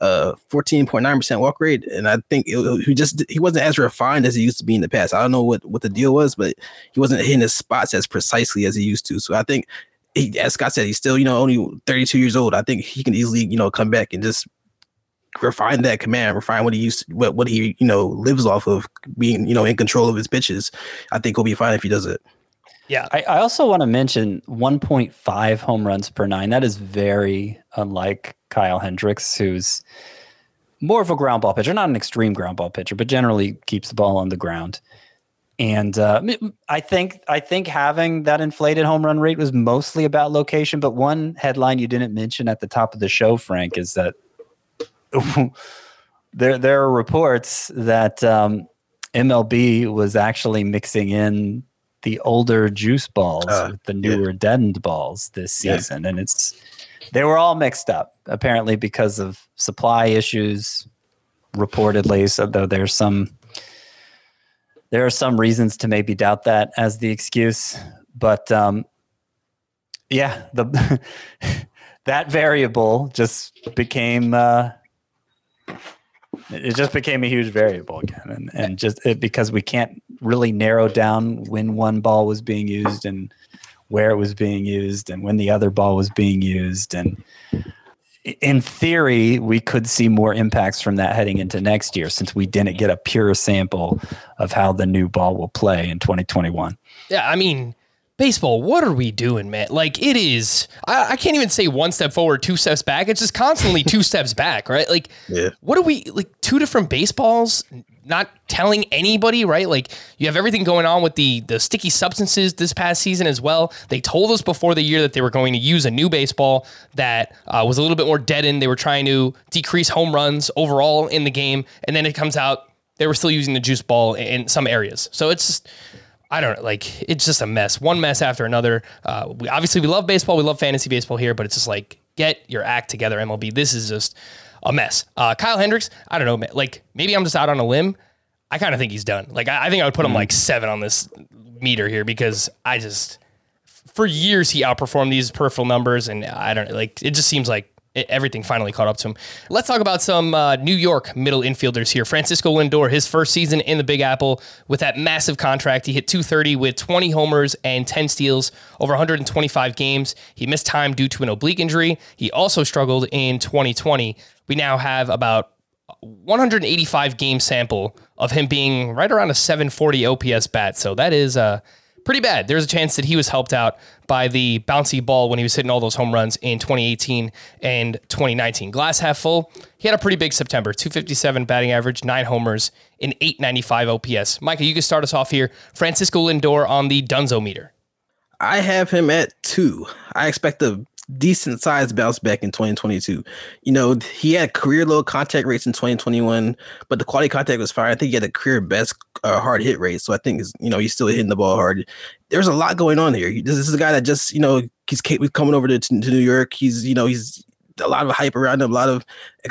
[SPEAKER 6] uh, fourteen point nine percent walk rate, and I think it, he just he wasn't as refined as he used to be in the past. I don't know what what the deal was, but he wasn't hitting his spots as precisely as he used to. So I think he, as Scott said, he's still you know only 32 years old. I think he can easily you know come back and just refine that command, refine what he used, what what he you know lives off of being you know in control of his pitches. I think he'll be fine if he does it.
[SPEAKER 4] Yeah.
[SPEAKER 5] I, I also want to mention 1.5 home runs per nine. That is very unlike Kyle Hendricks, who's more of a ground ball pitcher, not an extreme ground ball pitcher, but generally keeps the ball on the ground. And uh, I think I think having that inflated home run rate was mostly about location. But one headline you didn't mention at the top of the show, Frank, is that *laughs* there there are reports that um, MLB was actually mixing in the older juice balls uh, with the newer yeah. deadened balls this season, yeah. and it's they were all mixed up apparently because of supply issues, reportedly. So though there's some there are some reasons to maybe doubt that as the excuse, but um, yeah, the *laughs* that variable just became uh, it just became a huge variable again, and and just it, because we can't really narrow down when one ball was being used and where it was being used and when the other ball was being used and in theory, we could see more impacts from that heading into next year since we didn't get a pure sample of how the new ball will play in 2021.
[SPEAKER 4] Yeah, I mean, baseball, what are we doing, man? Like, it is, I, I can't even say one step forward, two steps back. It's just constantly two *laughs* steps back, right? Like, yeah. what are we, like, two different baseballs? not telling anybody, right? Like you have everything going on with the the sticky substances this past season as well. They told us before the year that they were going to use a new baseball that uh, was a little bit more deadened. They were trying to decrease home runs overall in the game, and then it comes out they were still using the juice ball in some areas. So it's just. I don't know, like it's just a mess, one mess after another. Uh, we obviously we love baseball, we love fantasy baseball here, but it's just like get your act together, MLB. This is just a mess. Uh, Kyle Hendricks, I don't know, like maybe I'm just out on a limb. I kind of think he's done. Like I, I think I would put him mm. like seven on this meter here because I just for years he outperformed these peripheral numbers, and I don't like it. Just seems like it, everything finally caught up to him. Let's talk about some uh, New York middle infielders here. Francisco Lindor, his first season in the Big Apple with that massive contract. He hit 230 with 20 homers and 10 steals over 125 games. He missed time due to an oblique injury. He also struggled in 2020. We now have about 185 game sample of him being right around a 740 OPS bat. So that is uh, pretty bad. There's a chance that he was helped out by the bouncy ball when he was hitting all those home runs in 2018 and 2019. Glass half full. He had a pretty big September 257 batting average, nine homers, and 895 OPS. Micah, you can start us off here. Francisco Lindor on the Dunzo meter.
[SPEAKER 6] I have him at two. I expect a decent sized bounce back in 2022. You know, he had career low contact rates in 2021, but the quality contact was fine. I think he had a career best uh, hard hit rate. So I think, you know, he's still hitting the ball hard. There's a lot going on here. This is a guy that just, you know, he's coming over to, to New York. He's, you know, he's a lot of hype around him. A lot of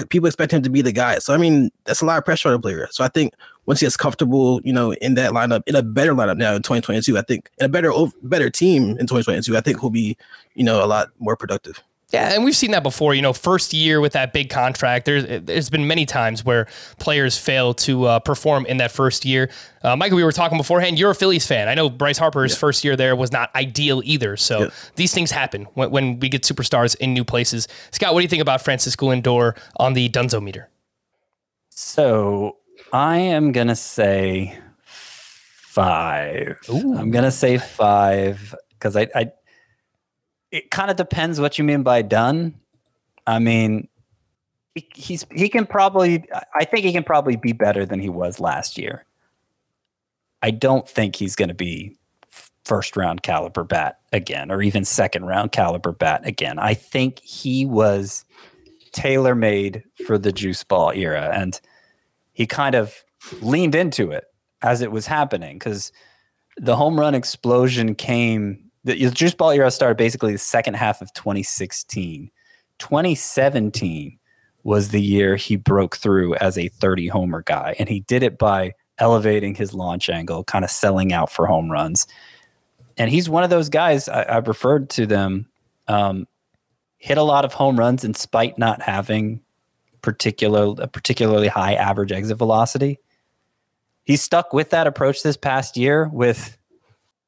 [SPEAKER 6] people expect him to be the guy. So I mean, that's a lot of pressure on a player. So I think once he gets comfortable, you know, in that lineup, in a better lineup now in 2022, I think in a better better team in 2022, I think he'll be, you know, a lot more productive.
[SPEAKER 4] Yeah, and we've seen that before. You know, first year with that big contract, there's there's been many times where players fail to uh, perform in that first year. Uh, Michael, we were talking beforehand. You're a Phillies fan. I know Bryce Harper's yeah. first year there was not ideal either. So yeah. these things happen when, when we get superstars in new places. Scott, what do you think about Francisco Lindor on the Dunzo meter?
[SPEAKER 5] So I am gonna say five. Ooh. I'm gonna say five because I, I it kind of depends what you mean by done. I mean, he, he's he can probably I think he can probably be better than he was last year. I don't think he's going to be first round caliber bat again or even second round caliber bat again. I think he was tailor made for the juice ball era and he kind of leaned into it as it was happening cuz the home run explosion came the juice ball era started basically the second half of 2016. 2017 was the year he broke through as a 30 homer guy, and he did it by elevating his launch angle, kind of selling out for home runs. And he's one of those guys I, have referred to them. Um, hit a lot of home runs in spite not having particular a particularly high average exit velocity. He stuck with that approach this past year with,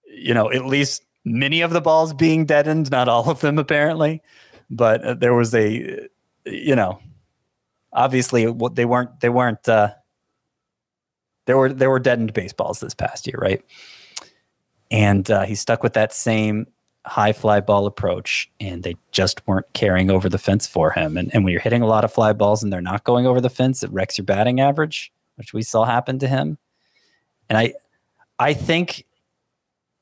[SPEAKER 5] you know, at least many of the balls being deadened, not all of them apparently, but uh, there was a, you know, obviously they weren't they weren't uh, there were there were deadened baseballs this past year, right? And uh, he stuck with that same high fly ball approach, and they just weren't carrying over the fence for him. And, and when you're hitting a lot of fly balls and they're not going over the fence, it wrecks your batting average, which we saw happen to him. And I, I think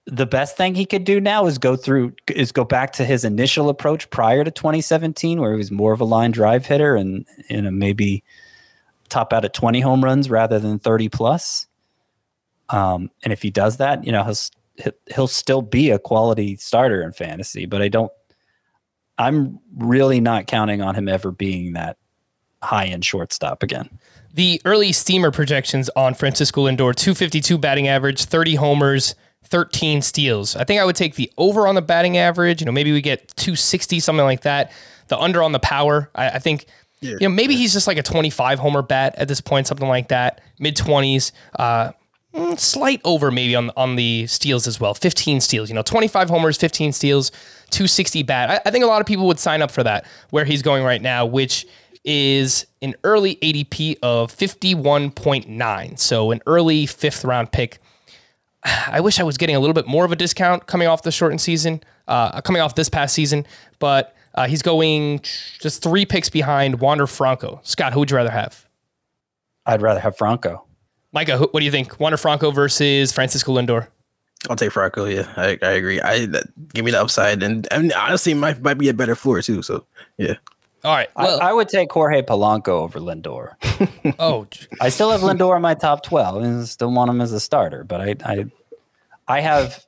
[SPEAKER 5] the best thing he could do now is go through is go back to his initial approach prior to 2017 where he was more of a line drive hitter and you know maybe top out at 20 home runs rather than 30 plus um, and if he does that you know he'll he'll still be a quality starter in fantasy but i don't i'm really not counting on him ever being that high end shortstop again
[SPEAKER 4] the early steamer projections on francisco lindor 252 batting average 30 homers 13 steals. I think I would take the over on the batting average. You know, maybe we get 260, something like that. The under on the power. I, I think, yeah. you know, maybe he's just like a 25 homer bat at this point, something like that. Mid 20s. Uh, slight over maybe on on the steals as well. 15 steals. You know, 25 homers, 15 steals, 260 bat. I, I think a lot of people would sign up for that where he's going right now, which is an early ADP of 51.9. So an early fifth round pick *sighs* I wish I was getting a little bit more of a discount coming off the shortened season, uh, coming off this past season, but uh, he's going just three picks behind Wander Franco. Scott, who would you rather have?
[SPEAKER 5] I'd rather have Franco.
[SPEAKER 4] Micah, what do you think? Wander Franco versus Francisco Lindor?
[SPEAKER 6] I'll take Franco. Yeah, I, I agree. I that, give me the upside, and, and honestly, might might be a better floor too. So yeah.
[SPEAKER 4] All right.
[SPEAKER 5] Well, I, I, would take Jorge Polanco over Lindor. *laughs*
[SPEAKER 4] oh,
[SPEAKER 5] I still have Lindor in my top twelve, and still want him as a starter. But I, I, I have,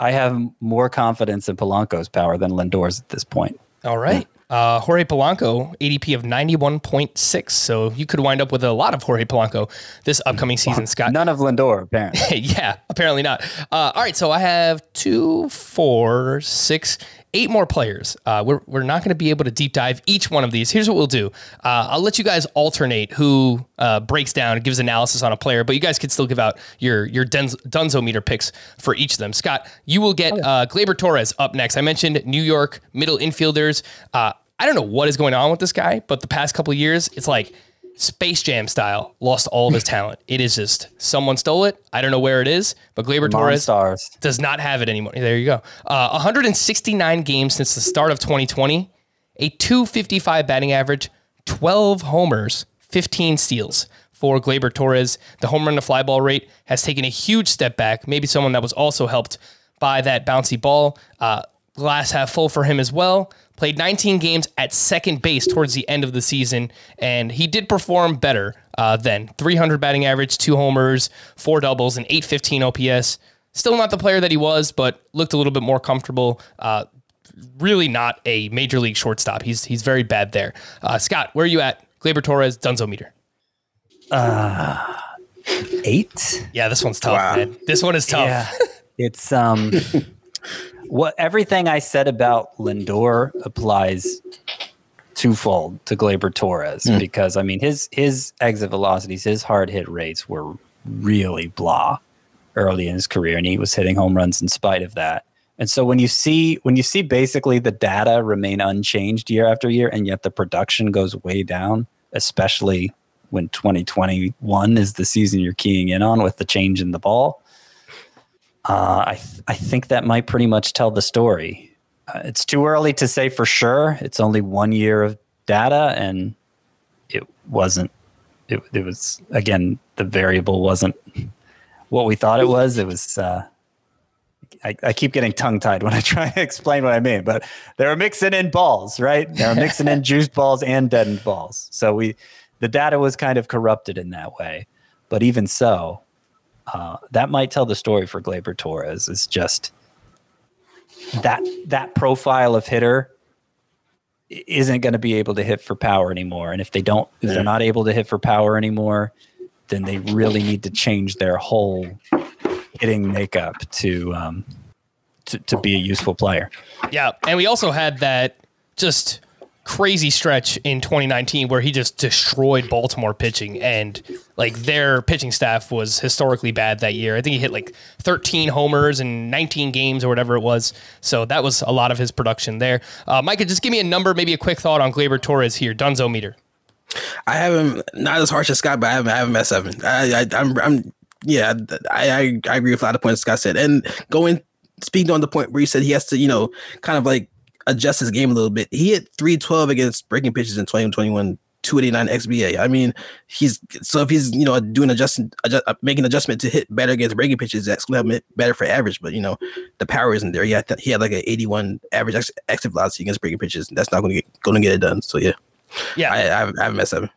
[SPEAKER 5] I have more confidence in Polanco's power than Lindor's at this point.
[SPEAKER 4] All right. Uh, Jorge Polanco, ADP of 91.6. So you could wind up with a lot of Jorge Polanco this upcoming season, Scott.
[SPEAKER 5] None of Lindor, apparently. *laughs*
[SPEAKER 4] yeah, apparently not. Uh, all right. So I have two, four, six, eight more players. Uh, we're, we're not going to be able to deep dive each one of these. Here's what we'll do uh, I'll let you guys alternate who uh, breaks down and gives analysis on a player, but you guys can still give out your, your Dunzo meter picks for each of them. Scott, you will get uh, Gleyber Torres up next. I mentioned New York middle infielders. I don't know what is going on with this guy, but the past couple years, it's like Space Jam style, lost all of his *laughs* talent. It is just someone stole it. I don't know where it is, but Gleyber Torres
[SPEAKER 5] stars.
[SPEAKER 4] does not have it anymore. There you go. Uh, 169 games since the start of 2020, a 255 batting average, 12 homers, 15 steals for Gleyber Torres. The home run to fly ball rate has taken a huge step back. Maybe someone that was also helped by that bouncy ball. Uh, glass half full for him as well played 19 games at second base towards the end of the season, and he did perform better uh, then. 300 batting average, two homers, four doubles, and 815 OPS. Still not the player that he was, but looked a little bit more comfortable. Uh, really not a major league shortstop. He's he's very bad there. Uh, Scott, where are you at? Gleyber Torres, Dunzo meter.
[SPEAKER 5] Uh, eight.
[SPEAKER 4] Yeah, this one's tough, wow. man. This one is tough. Yeah. *laughs*
[SPEAKER 5] It's um *laughs* what everything I said about Lindor applies twofold to Gleyber Torres mm. because I mean his his exit velocities, his hard hit rates were really blah early in his career, and he was hitting home runs in spite of that. And so when you see when you see basically the data remain unchanged year after year, and yet the production goes way down, especially when 2021 is the season you're keying in on with the change in the ball, uh, I th- I think that might pretty much tell the story. Uh, it's too early to say for sure. It's only one year of data, and it wasn't. It, it was again the variable wasn't what we thought it was. It was. Uh, I, I, keep getting tongue tied when I *laughs* try to explain what I mean, but they're mixing in balls, right? They're mixing in *laughs* juiced balls and deadened balls. So we, the data was kind of corrupted in that way. But even so, uh, that might tell the story for Gleyber Torres. Is just that that profile of hitter isn't going to be able to hit for power anymore. And if they don't, if they're not able to hit for power anymore, then they really need to change their whole hitting makeup to um, to, to be a useful player.
[SPEAKER 4] Yeah, and we also had that just crazy stretch in 2019 where he just destroyed Baltimore pitching and like their pitching staff was historically bad that year. I think he hit like 13 homers in 19 games or whatever it was. So that was a lot of his production there. Uh, Micah, just give me a number, maybe a quick thought on Gleyber Torres here. Dunzo meter.
[SPEAKER 6] I have him not as harsh as Scott, but I have, I have him at seven. I, I, I'm, I'm, yeah, I, I, I agree with a lot of points Scott said. And going, speaking on the point where he said he has to, you know, kind of like adjust his game a little bit. He hit 312 against breaking pitches in 2021, 289 XBA. I mean, he's so if he's you know doing adjustment, adjust, uh, making adjustment to hit better against breaking pitches, that's gonna have better for average. But you know, the power isn't there. He had he had like an 81 average exit velocity against breaking pitches. That's not gonna get gonna get it done. So yeah,
[SPEAKER 4] yeah,
[SPEAKER 6] I, I, I have him at seven.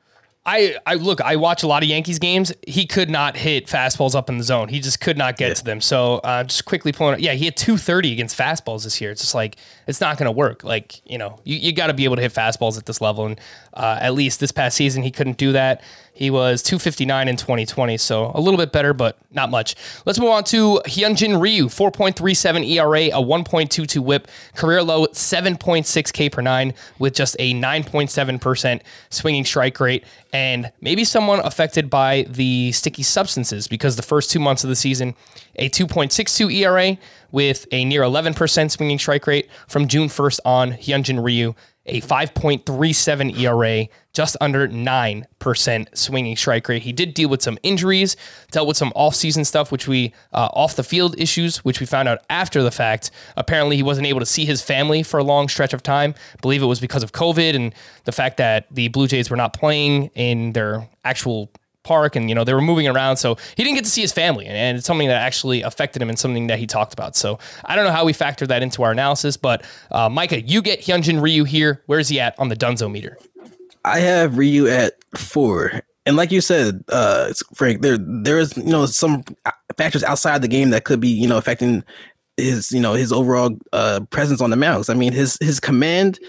[SPEAKER 4] I, I look, I watch a lot of Yankees games. He could not hit fastballs up in the zone. He just could not get yeah. to them. So uh, just quickly pulling, yeah, he had 230 against fastballs this year. It's just like it's not going to work. Like you know, you, you got to be able to hit fastballs at this level, and uh, at least this past season he couldn't do that. He was 259 in 2020, so a little bit better, but not much. Let's move on to Hyunjin Ryu, 4.37 ERA, a 1.22 whip, career low 7.6 K per nine with just a 9.7% swinging strike rate, and maybe someone affected by the sticky substances because the first two months of the season, a 2.62 ERA with a near 11% swinging strike rate from June 1st on Hyunjin Ryu a 5.37 ERA, just under 9% swinging strike rate. He did deal with some injuries, dealt with some offseason stuff, which we, uh, off the field issues, which we found out after the fact. Apparently, he wasn't able to see his family for a long stretch of time. I believe it was because of COVID and the fact that the Blue Jays were not playing in their actual park and you know they were moving around so he didn't get to see his family and, it's something that actually affected him and something that he talked about. So i don't know how we factor that into our analysis but uh, micah you get hyunjin ryu here. Where's he at on the dunzo meter?
[SPEAKER 6] I have ryu at four. And like you said uh, frank there there is you know some factors outside the game that could be you know affecting his you know his overall uh, presence on the mound i mean his his command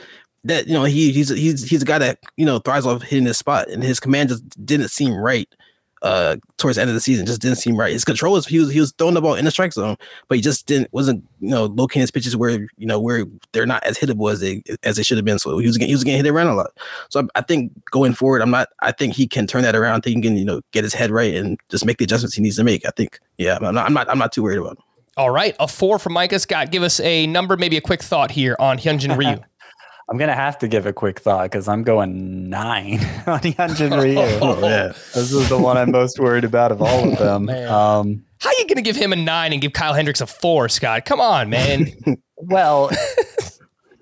[SPEAKER 6] that you know he he's he's he's a guy that you know thrives off hitting his spot, and his command just didn't seem right uh towards the end of the season. Just didn't seem right. His control was he was he was throwing the ball in the strike zone, but he just didn't wasn't you know locating his pitches where you know where they're not as hittable as they as they should have been. So he was getting, he was getting hit around a lot. So I, I, think going forward, I'm not. I think he can turn that around. I think he can you know get his head right and just make the adjustments he needs to make. I think yeah, I'm not I'm not, I'm not too worried about. Him.
[SPEAKER 4] All right, a four from Micah Scott. Give us a number, maybe a quick thought here on Hyunjin *laughs* Ryu.
[SPEAKER 5] I'm gonna have to give a quick thought because I'm going nine *laughs* on Hyunjin Ryu. *laughs* oh, yeah. This is the one I'm most worried about of all of them. *laughs* Um,
[SPEAKER 4] How are you gonna give him a nine and give Kyle Hendricks a four, Scott? Come on, man.
[SPEAKER 5] well,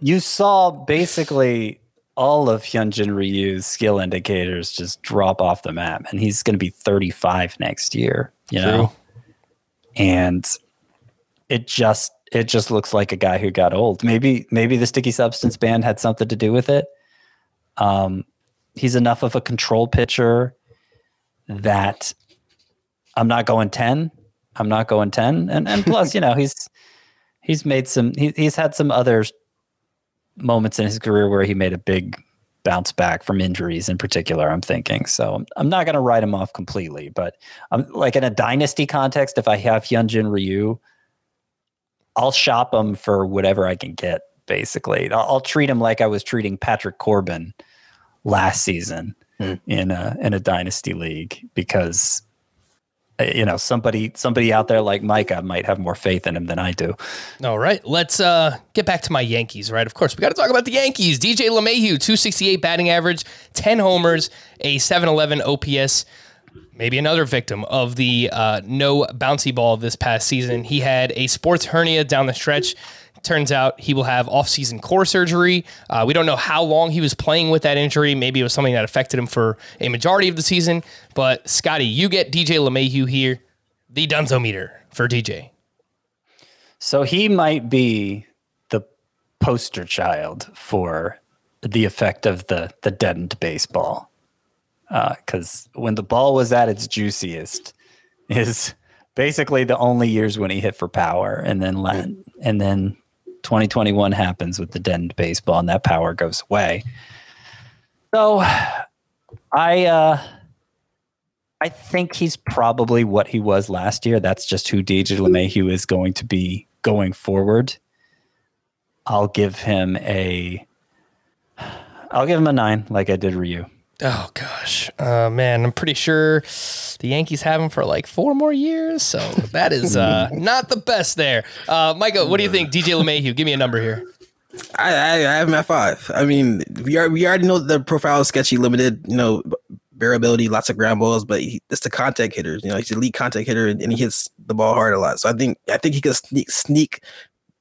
[SPEAKER 5] you saw basically all of Hyunjin Ryu's skill indicators just drop off the map, and he's going to be 35 next year. You True. know, and it just it just looks like a guy who got old. Maybe maybe the sticky substance ban had something to do with it. Um, he's enough of a control pitcher that I'm not going ten. I'm not going ten, and and plus, you know, *laughs* he's he's made some. He, he's had some other moments in his career where he made a big bounce back from injuries in particular i'm thinking so i'm not going to write him off completely but i'm like in a dynasty context if i have hyunjin ryu I'll shop them for whatever I can get. Basically, I'll, I'll treat them like I was treating Patrick Corbin last season hmm. in a in a dynasty league because uh, you know somebody somebody out there like Micah might have more faith in him than I do.
[SPEAKER 4] All right, let's uh, get back to my Yankees. Right, of course we got to talk about the Yankees. DJ LeMahieu, two sixty eight batting average, ten homers, a seven eleven OPS maybe another victim of the uh, no bouncy ball this past season. He had a sports hernia down the stretch. Turns out he will have off-season core surgery. Uh, we don't know how long he was playing with that injury. Maybe it was something that affected him for a majority of the season. But Scotty, you get DJ LeMahieu here, the Dunzo meter for DJ.
[SPEAKER 5] So he might be the poster child for the effect of the the deadened baseball because uh, when the ball was at its juiciest, is basically the only years when he hit for power, and then let, and then 2021 happens with the deadened baseball, and that power goes away. So, I uh, I think he's probably what he was last year. That's just who DJ LeMahieu is going to be going forward. I'll give him a I'll give him a nine, like I did Ryu.
[SPEAKER 4] Oh gosh, uh, man, I'm pretty sure the Yankees have him for like four more years, so that is uh, *laughs* not the best there. Uh, Micah, what do you think? DJ LeMahieu, give me a number here.
[SPEAKER 6] I, I, I have him at five. I mean, we are we already know the profile is sketchy, limited. You know, variability, lots of ground balls, but he, it's the contact hitters. You know, he's an elite contact hitter, and, and, he hits the ball hard a lot. So I think I think he could sneak sneak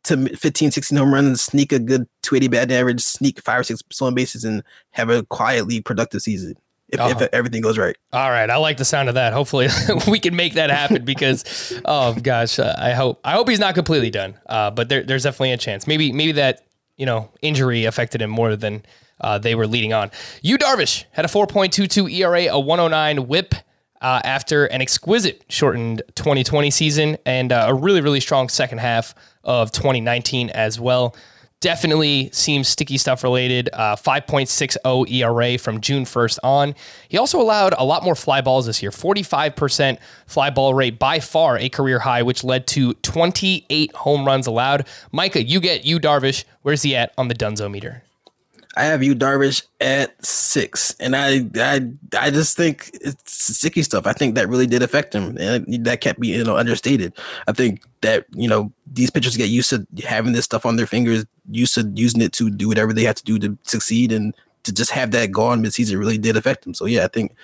[SPEAKER 6] to 15, 16 home runs, sneak a good 280 batting average, sneak five or six stolen bases, and have a quietly productive season. If, uh-huh. if, everything goes right.
[SPEAKER 4] All right, I like the sound of that. Hopefully, *laughs* we can make that happen because, *laughs* oh gosh, uh, I hope I hope he's not completely done. Uh, but there, there's definitely a chance. Maybe maybe that you know injury affected him more than uh, they were leading on. Yu Darvish had a 4.22 ERA, a 109 WHIP. Uh, after an exquisite shortened 2020 season and uh, a really, really strong second half of 2019 as well. Definitely seems sticky stuff related. Uh, 5.60 ERA from June 1st on. He also allowed a lot more fly balls this year 45% fly ball rate, by far a career high, which led to 28 home runs allowed. Micah, you get Yu, Darvish. Where's he at on the Dunzo meter?
[SPEAKER 6] I have Yu Darvish at six, and I I I just think it's sticky stuff. I think that really did affect him, and that can't be you know understated. I think that you know these pitchers get used to having this stuff on their fingers, used to using it to do whatever they have to do to succeed, and to just have that gone midseason really did affect him. So yeah, I think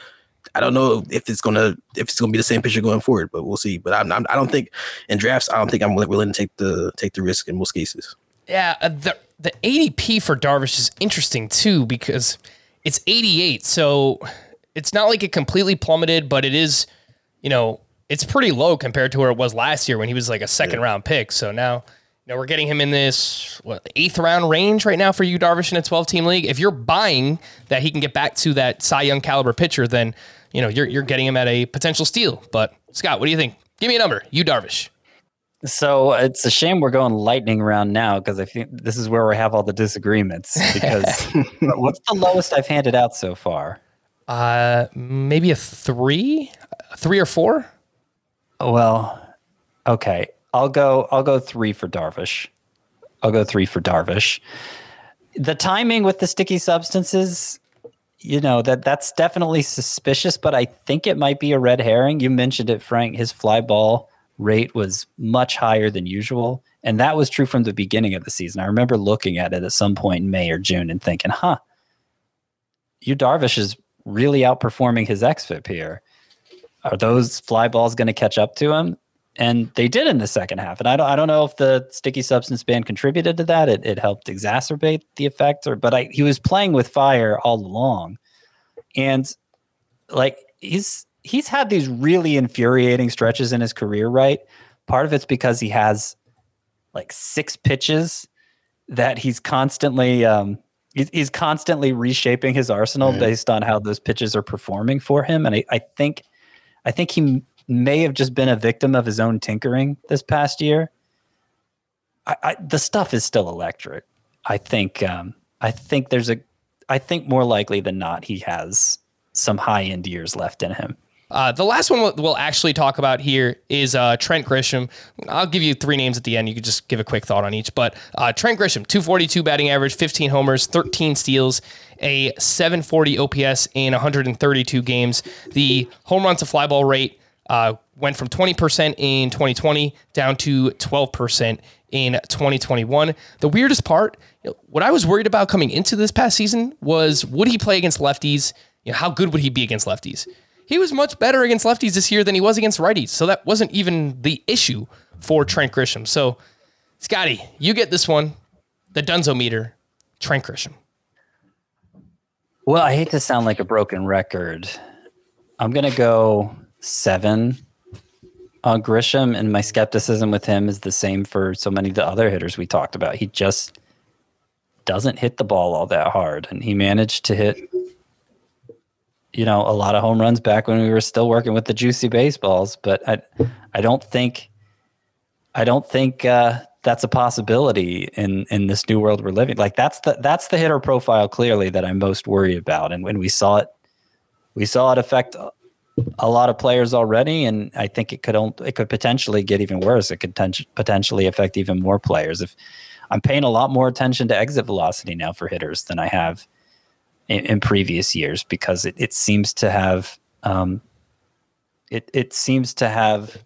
[SPEAKER 6] I don't know if it's gonna if it's gonna be the same pitcher going forward, but we'll see. But I'm, I'm I do not think in drafts I don't think I'm willing to take the take the risk in most cases.
[SPEAKER 4] Yeah, uh, the the ADP for Darvish is interesting too because it's 88. So it's not like it completely plummeted, but it is, you know, it's pretty low compared to where it was last year when he was like a second yeah. round pick. So now, you know, we're getting him in this what, eighth round range right now for Yu, Darvish in a 12 team league. If you're buying that he can get back to that Cy Young caliber pitcher, then, you know, you're, you're getting him at a potential steal. But Scott, what do you think? Give me a number. Yu Darvish.
[SPEAKER 5] So it's a shame we're going lightning round now because I think this is where we have all the disagreements. Because *laughs* what's the lowest I've handed out so far?
[SPEAKER 4] Uh, maybe a three, three or four.
[SPEAKER 5] Well, okay, I'll go. I'll go three for Darvish. I'll go three for Darvish. The timing with the sticky substances, you know that that's definitely suspicious, but I think it might be a red herring. You mentioned it, Frank. His fly ball rate was much higher than usual. And that was true from the beginning of the season. I remember looking at it at some point in May or June and thinking, huh, Yu Darvish is really outperforming his XFIP here. Are those fly balls going to catch up to him? And they did in the second half. And I don't, I don't know if the sticky substance ban contributed to that. It, it helped exacerbate the effect, or but I, he was playing with fire all along. And like he's he's had these really infuriating stretches in his career, right? Part of it's because he has like six pitches that he's constantly um, he's, constantly reshaping his arsenal mm-hmm. based on how those pitches are performing for him. And I, I think I think he may have just been a victim of his own tinkering this past year. I, I, the stuff is still electric. I think um, I think there's a I think more likely than not he has some high end years left in him.
[SPEAKER 4] Uh, the last one we'll, actually talk about here is uh, Trent Grisham. I'll give you three names at the end. You could just give a quick thought on each. But uh, Trent Grisham, 242 batting average, 15 homers, 13 steals, a 740 OPS in 132 games. The home run to fly ball rate uh, went from 20% in 2020 down to 12% in 2021. The weirdest part, what I was worried about coming into this past season was would he play against lefties? You know, how good would he be against lefties? He was much better against lefties this year than he was against righties. So that wasn't even the issue for Trent Grisham. So, Scotty, you get this one, the Dunzo meter, Trent Grisham.
[SPEAKER 5] Well, I hate to sound like a broken record. I'm to go seven on Grisham, and my skepticism with him is the same for so many of the other hitters we talked about. He just doesn't hit the ball all that hard, and he managed to hit you know a lot of home runs back when we were still working with the juicy baseballs. But I I don't think I don't think uh, that's a possibility in in this new world we're living. Like that's the that's the hitter profile clearly that I'm most worried about. And when we saw it, we saw it affect a lot of players already, and I think it could it could potentially get even worse. It could potentially affect even more players. If I'm paying a lot more attention to exit velocity now for hitters than I have in, in previous years because it, it seems to have um, it it seems to have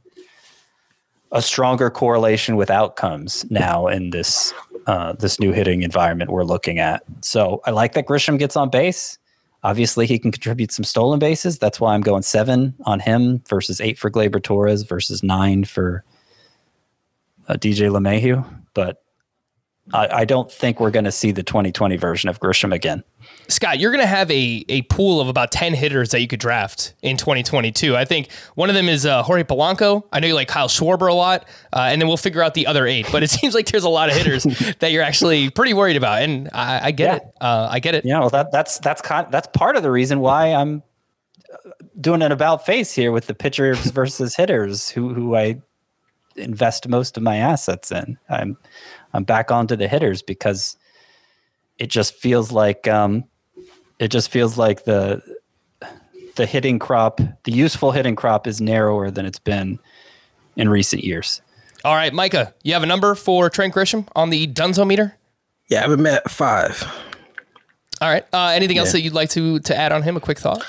[SPEAKER 5] a stronger correlation with outcomes now in this uh, this new hitting environment we're looking at. So I like that Grisham gets on base. Obviously, he can contribute some stolen bases. That's why I'm going seven on him versus eight for Gleyber Torres versus nine for uh, DJ LeMahieu. But I, I don't think we're going to see the 2020 version of Grisham again.
[SPEAKER 4] Scott, you're going to have a, a pool of about 10 hitters that you could draft in 2022. I think one of them is uh, Jorge Polanco. I know you like Kyle Schwarber a lot, uh, and then we'll figure out the other eight. But it *laughs* seems like there's a lot of hitters *laughs* that you're actually pretty worried about, and I, I get yeah. it. Uh, I get it.
[SPEAKER 5] Yeah, well, that, that's that's kind that's part of the reason why I'm doing an about face here with the pitchers *laughs* versus hitters who who I invest most of my assets in. I'm I'm back onto the hitters because it just feels like um, it just feels like the the hitting crop, the useful hitting crop, is narrower than it's been in recent years.
[SPEAKER 4] All right, Micah, you have a number for Trent Grisham on the Dunzo meter?
[SPEAKER 6] Yeah, I have him at five.
[SPEAKER 4] All right. Uh, anything yeah. else that you'd like to to add on him? A quick thought.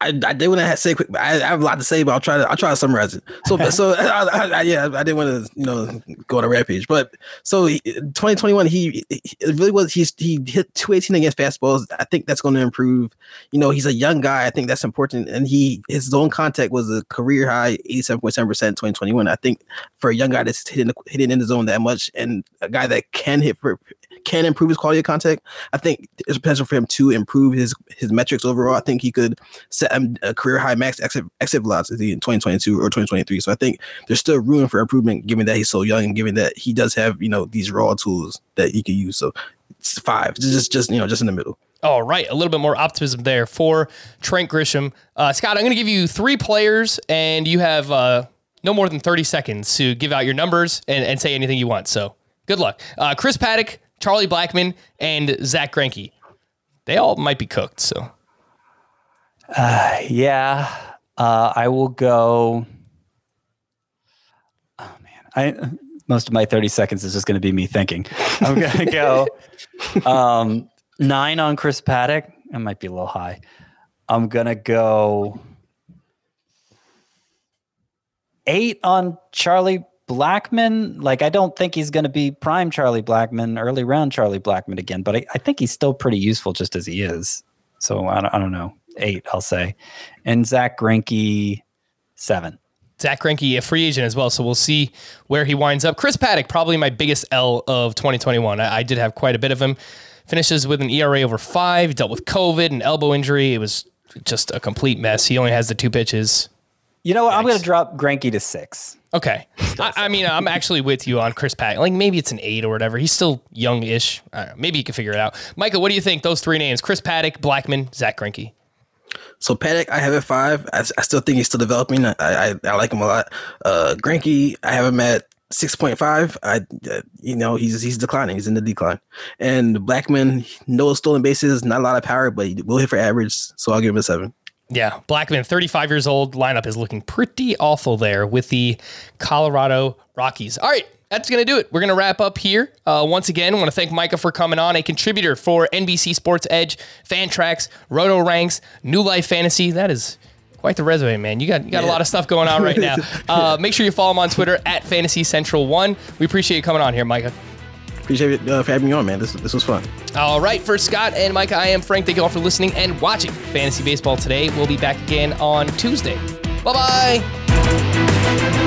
[SPEAKER 6] I, I did want to say quick. I, I, have a lot to say, but I'll try to I'll try to summarize it. So so *laughs* I, I, yeah, I didn't want to you know go on a rampage, but so 2021 he, he it really was he's he hit 218 against fastballs. I think that's going to improve. You know, he's a young guy. I think that's important, and he his zone contact was a career high 87.7 percent 2021. I think for a young guy that's hitting hitting in the zone that much, and a guy that can hit for can improve his quality of contact. I think there's potential for him to improve his his metrics overall. I think he could set a career high max exit, exit velocity in 2022 or 2023. So I think there's still room for improvement, given that he's so young and given that he does have you know these raw tools that he can use. So it's five, just just you know just in the middle.
[SPEAKER 4] All right, a little bit more optimism there for Trent Grisham. Uh, Scott, I'm going to give you three players, and you have uh, no more than 30 seconds to give out your numbers and, and say anything you want. So good luck. Uh, Chris Paddack, Charlie Blackmon, and Zack Greinke. They all might be cooked. So,
[SPEAKER 5] uh, yeah, uh, I will go. Oh man, I most of my thirty seconds is just going to be me thinking. I'm going *laughs* to go um, nine on Chris Paddack. That might be a little high. I'm going to go eight on Charlie Blackmon, like I don't think he's going to be prime Charlie Blackmon, early round Charlie Blackmon again, but I, I think he's still pretty useful just as he is. So I don't, I don't know, eight, I'll say, and Zack Greinke, seven.
[SPEAKER 4] Zack Greinke, a free agent as well, so we'll see where he winds up. Chris Paddack, probably my biggest L of 2021. I, I did have quite a bit of him. Finishes with an ERA over five. Dealt with COVID and elbow injury. It was just a complete mess. He only has the two pitches.
[SPEAKER 5] You know what? Yikes. I'm going to drop Greinke to six.
[SPEAKER 4] Okay. *laughs* I, I, mean, I'm actually with you on Chris Pack. Like maybe it's an eight or whatever. He's still young-ish. Maybe you can figure it out. Michael, what do you think? Those three names: Chris Paddack, Blackmon, Zack Greinke.
[SPEAKER 6] So Paddack, I have at five. I, I still think he's still developing. I, I, I like him a lot. Uh, Greinke, I have him at six point five. I, uh, you know, he's he's declining. He's in the decline. And Blackmon, no stolen bases, not a lot of power, but he will hit for average. So I'll give him a seven.
[SPEAKER 4] Yeah, Blackmon, 35 years old. Lineup is looking pretty awful there with the Colorado Rockies. All right, that's going to do it. We're going to wrap up here. Uh, once again, I want to thank Micah for coming on, a contributor for NBC Sports Edge, Fantrax, Roto Ranks, New Life Fantasy. That is quite the resume, man. You got you got yeah. a lot of stuff going on right *laughs* now. Uh, make sure you follow him on Twitter at Fantasy Central One. We appreciate you coming on here, Micah.
[SPEAKER 6] Appreciate it uh, for having me on, man. This this was fun.
[SPEAKER 4] All right, for Scott and Mike, I am Frank. Thank you all for listening and watching Fantasy Baseball today. We'll be back again on Tuesday. Bye bye.